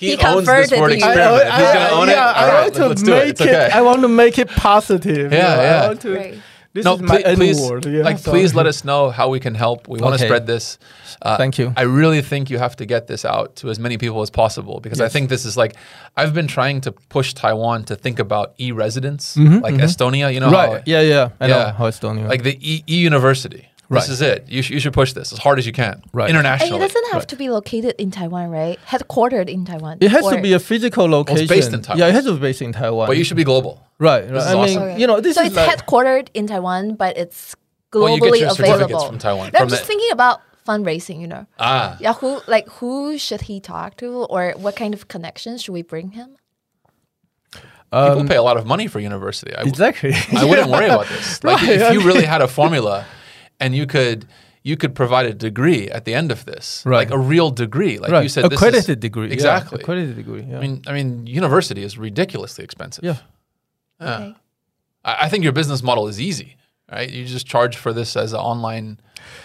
he, He owns this converted word you. experiment. If he's gonna own yeah, it, all I right, want to let's make it. It's okay. I want to make it positive. you Yeah, I yeah. want to- Great. This no, is my please, N please, word. Yeah, like, so- please let us know how we can help. We want to Okay. spread this. Uh, Thank you. I really think you have to get this out to as many people as possible because I think this is like I've been trying to push Taiwan to think about e-residence, like Estonia. You know, right. how, yeah, yeah. I Yeah. know how it's done. yeah. like the e- e-university. Right. This is it. You, sh- you should push this as hard as you can. Right. And Internationally. it doesn't have Right. to be located in Taiwan, right? Headquartered in Taiwan. It has to Or- be a physical location. it's based in Taiwan. Yeah, it has to be based in Taiwan. but you should be global. right. right. is I mean, awesome. Okay. you know, this so is it's like, headquartered in Taiwan, but it's globally Well, you get your certificates available. from Taiwan. And I'm just the- thinking about fundraising. You know, Ah. yeah. Who like who should he talk to, or what kind of connections should we bring him? People pay a lot of money for university. I, Um, exactly. I wouldn't worry about this. Like Right, if you I really had a formula and you could you could provide a degree at the end of this. Right. Like a real degree. Like right. you said this is- accredited degree. yeah, Exactly. accredited degree. Yeah. I mean I mean university is ridiculously expensive. yeah. Okay. I, I think your business model is easy. Right? You just charge for this as an online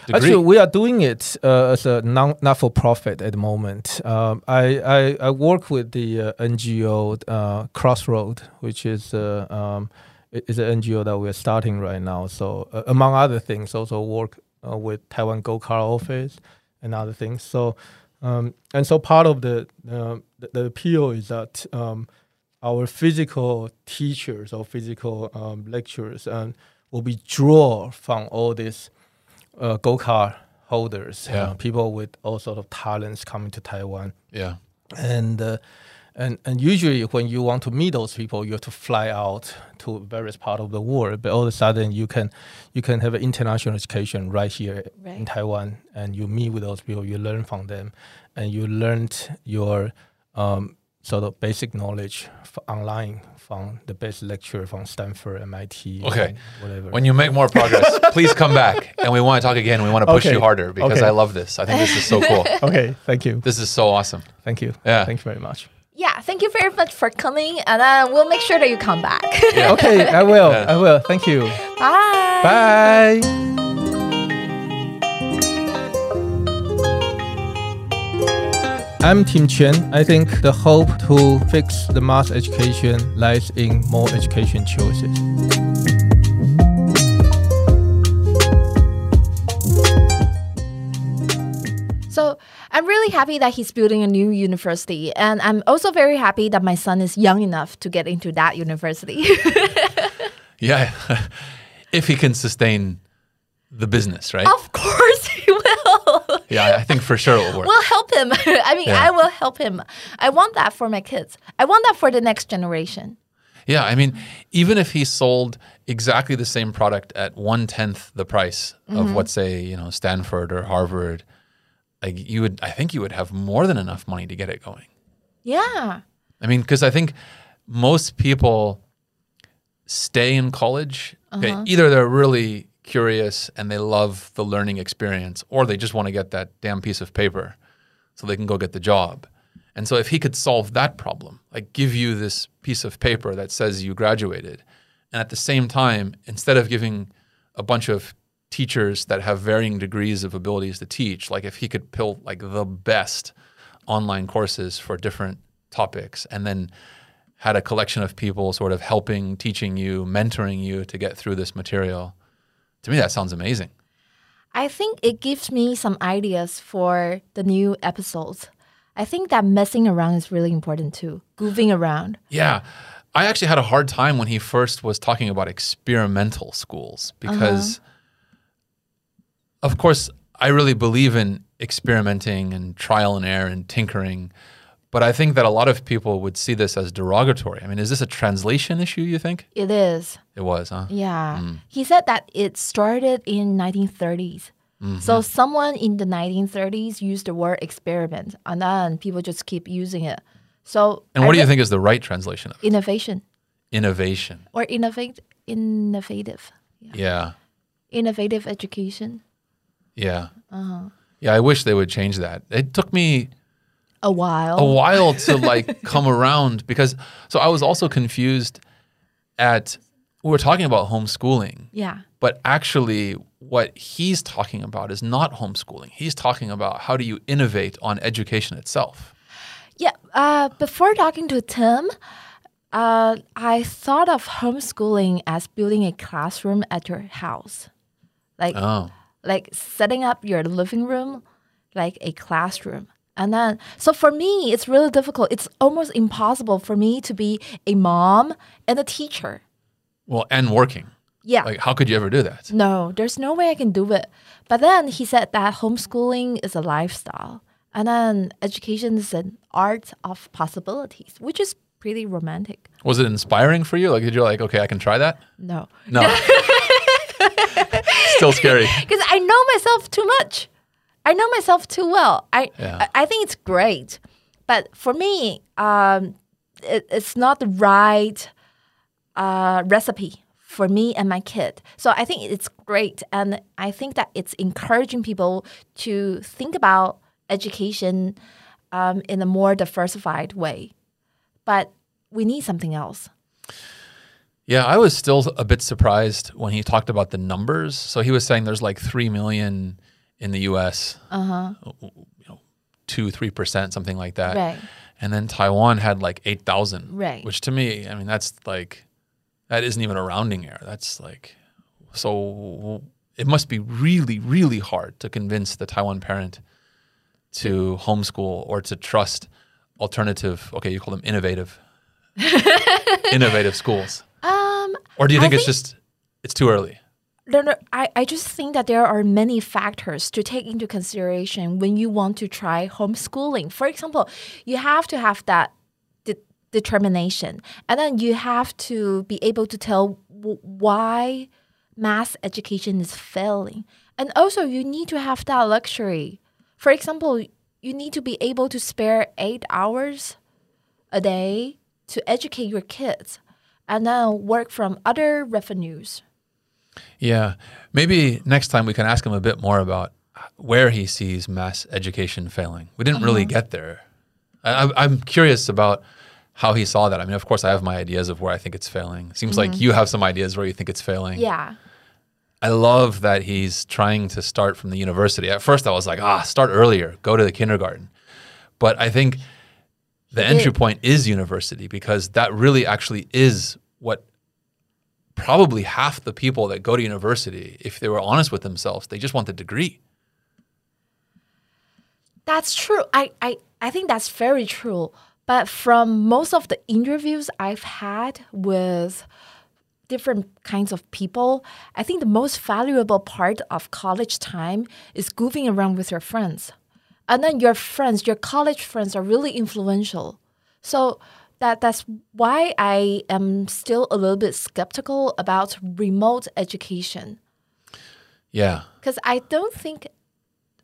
degree. Actually, we are doing it uh, as a non not for profit at the moment. Um, I, I I work with the uh, NGO uh, Crossroad, which is uh, um, i- is an NGO that we're starting right now. So uh, among other things, also work uh, with Taiwan Gold Card Office and other things. So um, and so part of the uh, the, the appeal is that um, our physical teachers or physical um, lecturers um, will be draw from all these uh, Gold Card holders, Yeah. uh, people with all sort of talents coming to Taiwan, yeah. and uh, and and usually when you want to meet those people, you have to fly out to various part of the world. But all of a sudden, you can you can have an international education right here in Taiwan, and you meet with those people, you learn from them, and you learned your um, sort of basic knowledge f- online from the best lecturer from Stanford, MIT, Okay. whatever. When you make more progress, please come back and we want to talk again. We want to push Okay. you harder because Okay. I love this. I think this is so cool. okay, thank you, this is so awesome. thank you, Yeah. thank you very much. Yeah. Thank you very much for coming, and uh, we'll make sure that you come back. Okay, I will, Yeah. I will. Thank you. Bye. Bye. I'm Tim Chen. I think the hope to fix the mass education lies in more education choices. Really happy that he's building a new university, and I'm also very happy that my son is young enough to get into that university. Yeah. if he can sustain the business, right? of course, he will. Yeah, I think for sure it will work. We'll help him. I mean, Yeah. I will help him. I want that for my kids. I want that for the next generation. Yeah, I mean, even if he sold exactly the same product at one tenth the price of mm-hmm. what, say, you know, Stanford or Harvard, like you would, I think you would have more than enough money to get it going. Yeah. I mean, because I think most people stay in college. Okay, uh-huh. either they're really curious and they love the learning experience, or they just want to get that damn piece of paper so they can go get the job. And so, if he could solve that problem, like give you this piece of paper that says you graduated, and at the same time, instead of giving a bunch of teachers that have varying degrees of abilities to teach, like if he could build like the best online courses for different topics, and then had a collection of people sort of helping, teaching you, mentoring you to get through this material. To me, that sounds amazing. I think it gives me some ideas for the new episodes. I think that messing around is really important too. Goofing around. Yeah. I actually had a hard time when he first was talking about experimental schools because, uh-huh. Of course, I really believe in experimenting and trial and error and tinkering. But I think that a lot of people would see this as derogatory. I mean, is this a translation issue, you think? It is. It was, huh? Yeah. Hmm. He said that it started in 1930s. Mm-hmm. So someone in the 1930s used the word experiment and then people just keep using it. So And I what do you think is the right translation of? Innovation Innovation. or innovate innovative. Yeah. Innovative education. Yeah. Yeah, I wish they would change that. It took me A while. a while to like come around because so I was also confused at we were talking about homeschooling, Yeah. but actually what he's talking about is not homeschooling. He's talking about how do you innovate on education itself. Yeah. Uh, before talking to Tim, uh, I thought of homeschooling as building a classroom at your house, like Oh. Like setting up your living room like a classroom. And then, so for me, it's really difficult. It's almost impossible for me to be a mom and a teacher. Well, and working. Yeah. Like, how could you ever do that? No, there's no way I can do it. But then he said that homeschooling is a lifestyle. And then education is an art of possibilities, which is pretty romantic. Was it inspiring for you? Like, did you like, okay, I can try that? No. No. Still scary. Because I know myself too much. I know myself too well. I Yeah. I, I think it's great. But for me, um, it, it's not the right uh, recipe for me and my kid. So I think it's great. And I think that it's encouraging people to think about education um, in a more diversified way. But we need something else. Yeah, I was still a bit surprised when he talked about the numbers. So he was saying there's like 3 million in the US, uh-huh. you know, 2 3%, something like that. Right. And then Taiwan had like 8,000. Right. Which to me, I mean, that's like, that isn't even a rounding error. That's like, so it must be really, really hard to convince the Taiwan parent to homeschool or to trust alternative, okay, you call them innovative, innovative schools. Um, Or do you I think it's just, it's too early? No, no, I, I just think that there are many factors to take into consideration when you want to try homeschooling. For example, you have to have that de- determination, and then you have to be able to tell w- why mass education is failing. And also, you need to have that luxury. For example, you need to be able to spare eight hours a day to educate your kids and then work from other revenues. Yeah. Maybe next time we can ask him a bit more about where he sees mass education failing. We didn't really get there. I, I'm curious about how he saw that. I mean, of course, I have my ideas of where I think it's failing. Seems like you have some ideas where you think it's failing. Yeah. I love that he's trying to start from the university. At first, I was like, ah, start earlier, go to the kindergarten. But I think the He entry point is university because that really actually is what probably half the people that go to university, if they were honest with themselves, they just want the degree. That's true. I, I, I think that's very true. But from most of the interviews I've had with different kinds of people, I think the most valuable part of college time is goofing around with your friends. And then your friends, your college friends are really influential. So that that's why I am still a little bit skeptical about remote education. Yeah. because I don't think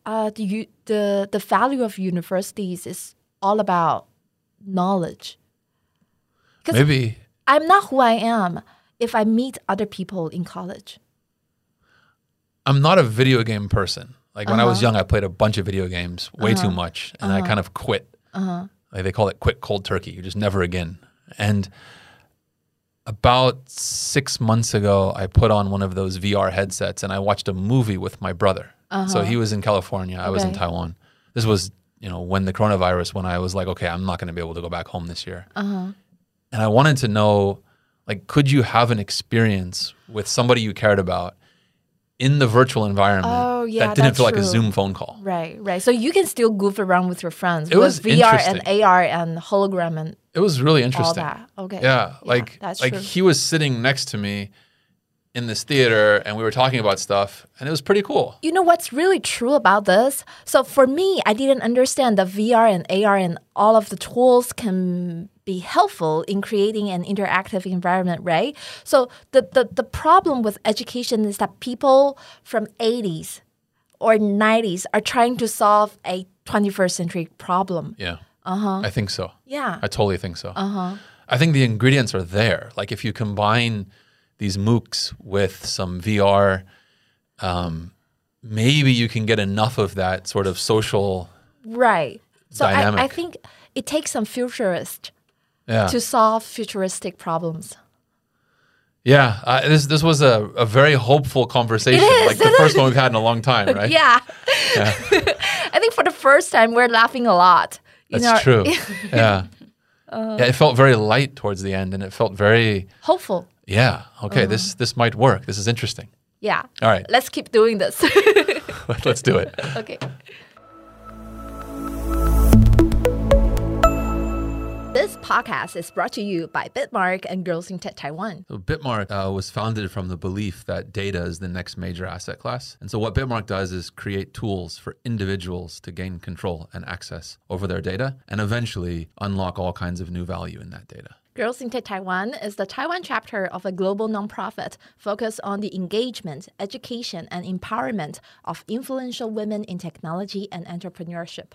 uh, the, the the value of universities is all about knowledge. Maybe I'm not who I am if I meet other people in college. I'm not a video game person. Like when I Uh-huh. was young, I played a bunch of video games, way too much, and I kind of quit. Uh-huh. Like they call it quit cold turkey. You just never again. And about six months ago, I put on one of those VR headsets and I watched a movie with my brother. So he was in California, I was in Uh-huh. Taiwan. This was, you know, when the coronavirus, when I was like, okay, I'm not going to be able to go back home this year. Uh-huh. And I wanted to know, like, could you have an experience with somebody you cared about in the virtual environment Oh, yeah, that didn't feel like a. Zoom phone call? Right, right. So you can still goof around with your friends It with was VR and. AR and hologram and It was really interesting. all that. Okay. Yeah, like that's like true. he was sitting next to me in this theater and we were talking about stuff and it was pretty cool. You know what's really true about this? So for me, I didn't understand that VR and AR and all of the tools can be helpful in creating an interactive environment, right? So the, the, the problem with education is that people from 80s or 90s are trying to solve a 21st century problem. Yeah. Uh-huh. I think so. Yeah. I totally think so. Uh-huh. I think the ingredients are there. Like if you combine these MOOCs with some VR, um, maybe you can get enough of that sort of social. Right. So I, I think it takes some futurists Yeah. to solve futuristic problems. yeah. Uh, this this was a, a very hopeful conversation. Is, like the first one we've had in a long time, right? Yeah. I think for the first time we're laughing a lot. That's know, true. yeah. yeah, it felt very light towards the end, and it felt very Hopeful. Yeah. Okay, this this might work. This is interesting. Yeah. All right, Let's keep doing this. let's do it. okay. This This podcast is brought to you by Bitmark and Girls in Tech Taiwan. So Bitmark uh, was founded from the belief that data is the next major asset class. And so what Bitmark does is create tools for individuals to gain control and access over their data and eventually unlock all kinds of new value in that data. Girls in Tech Taiwan is the Taiwan chapter of a global nonprofit focused on the engagement, education, and empowerment of influential women in technology and entrepreneurship.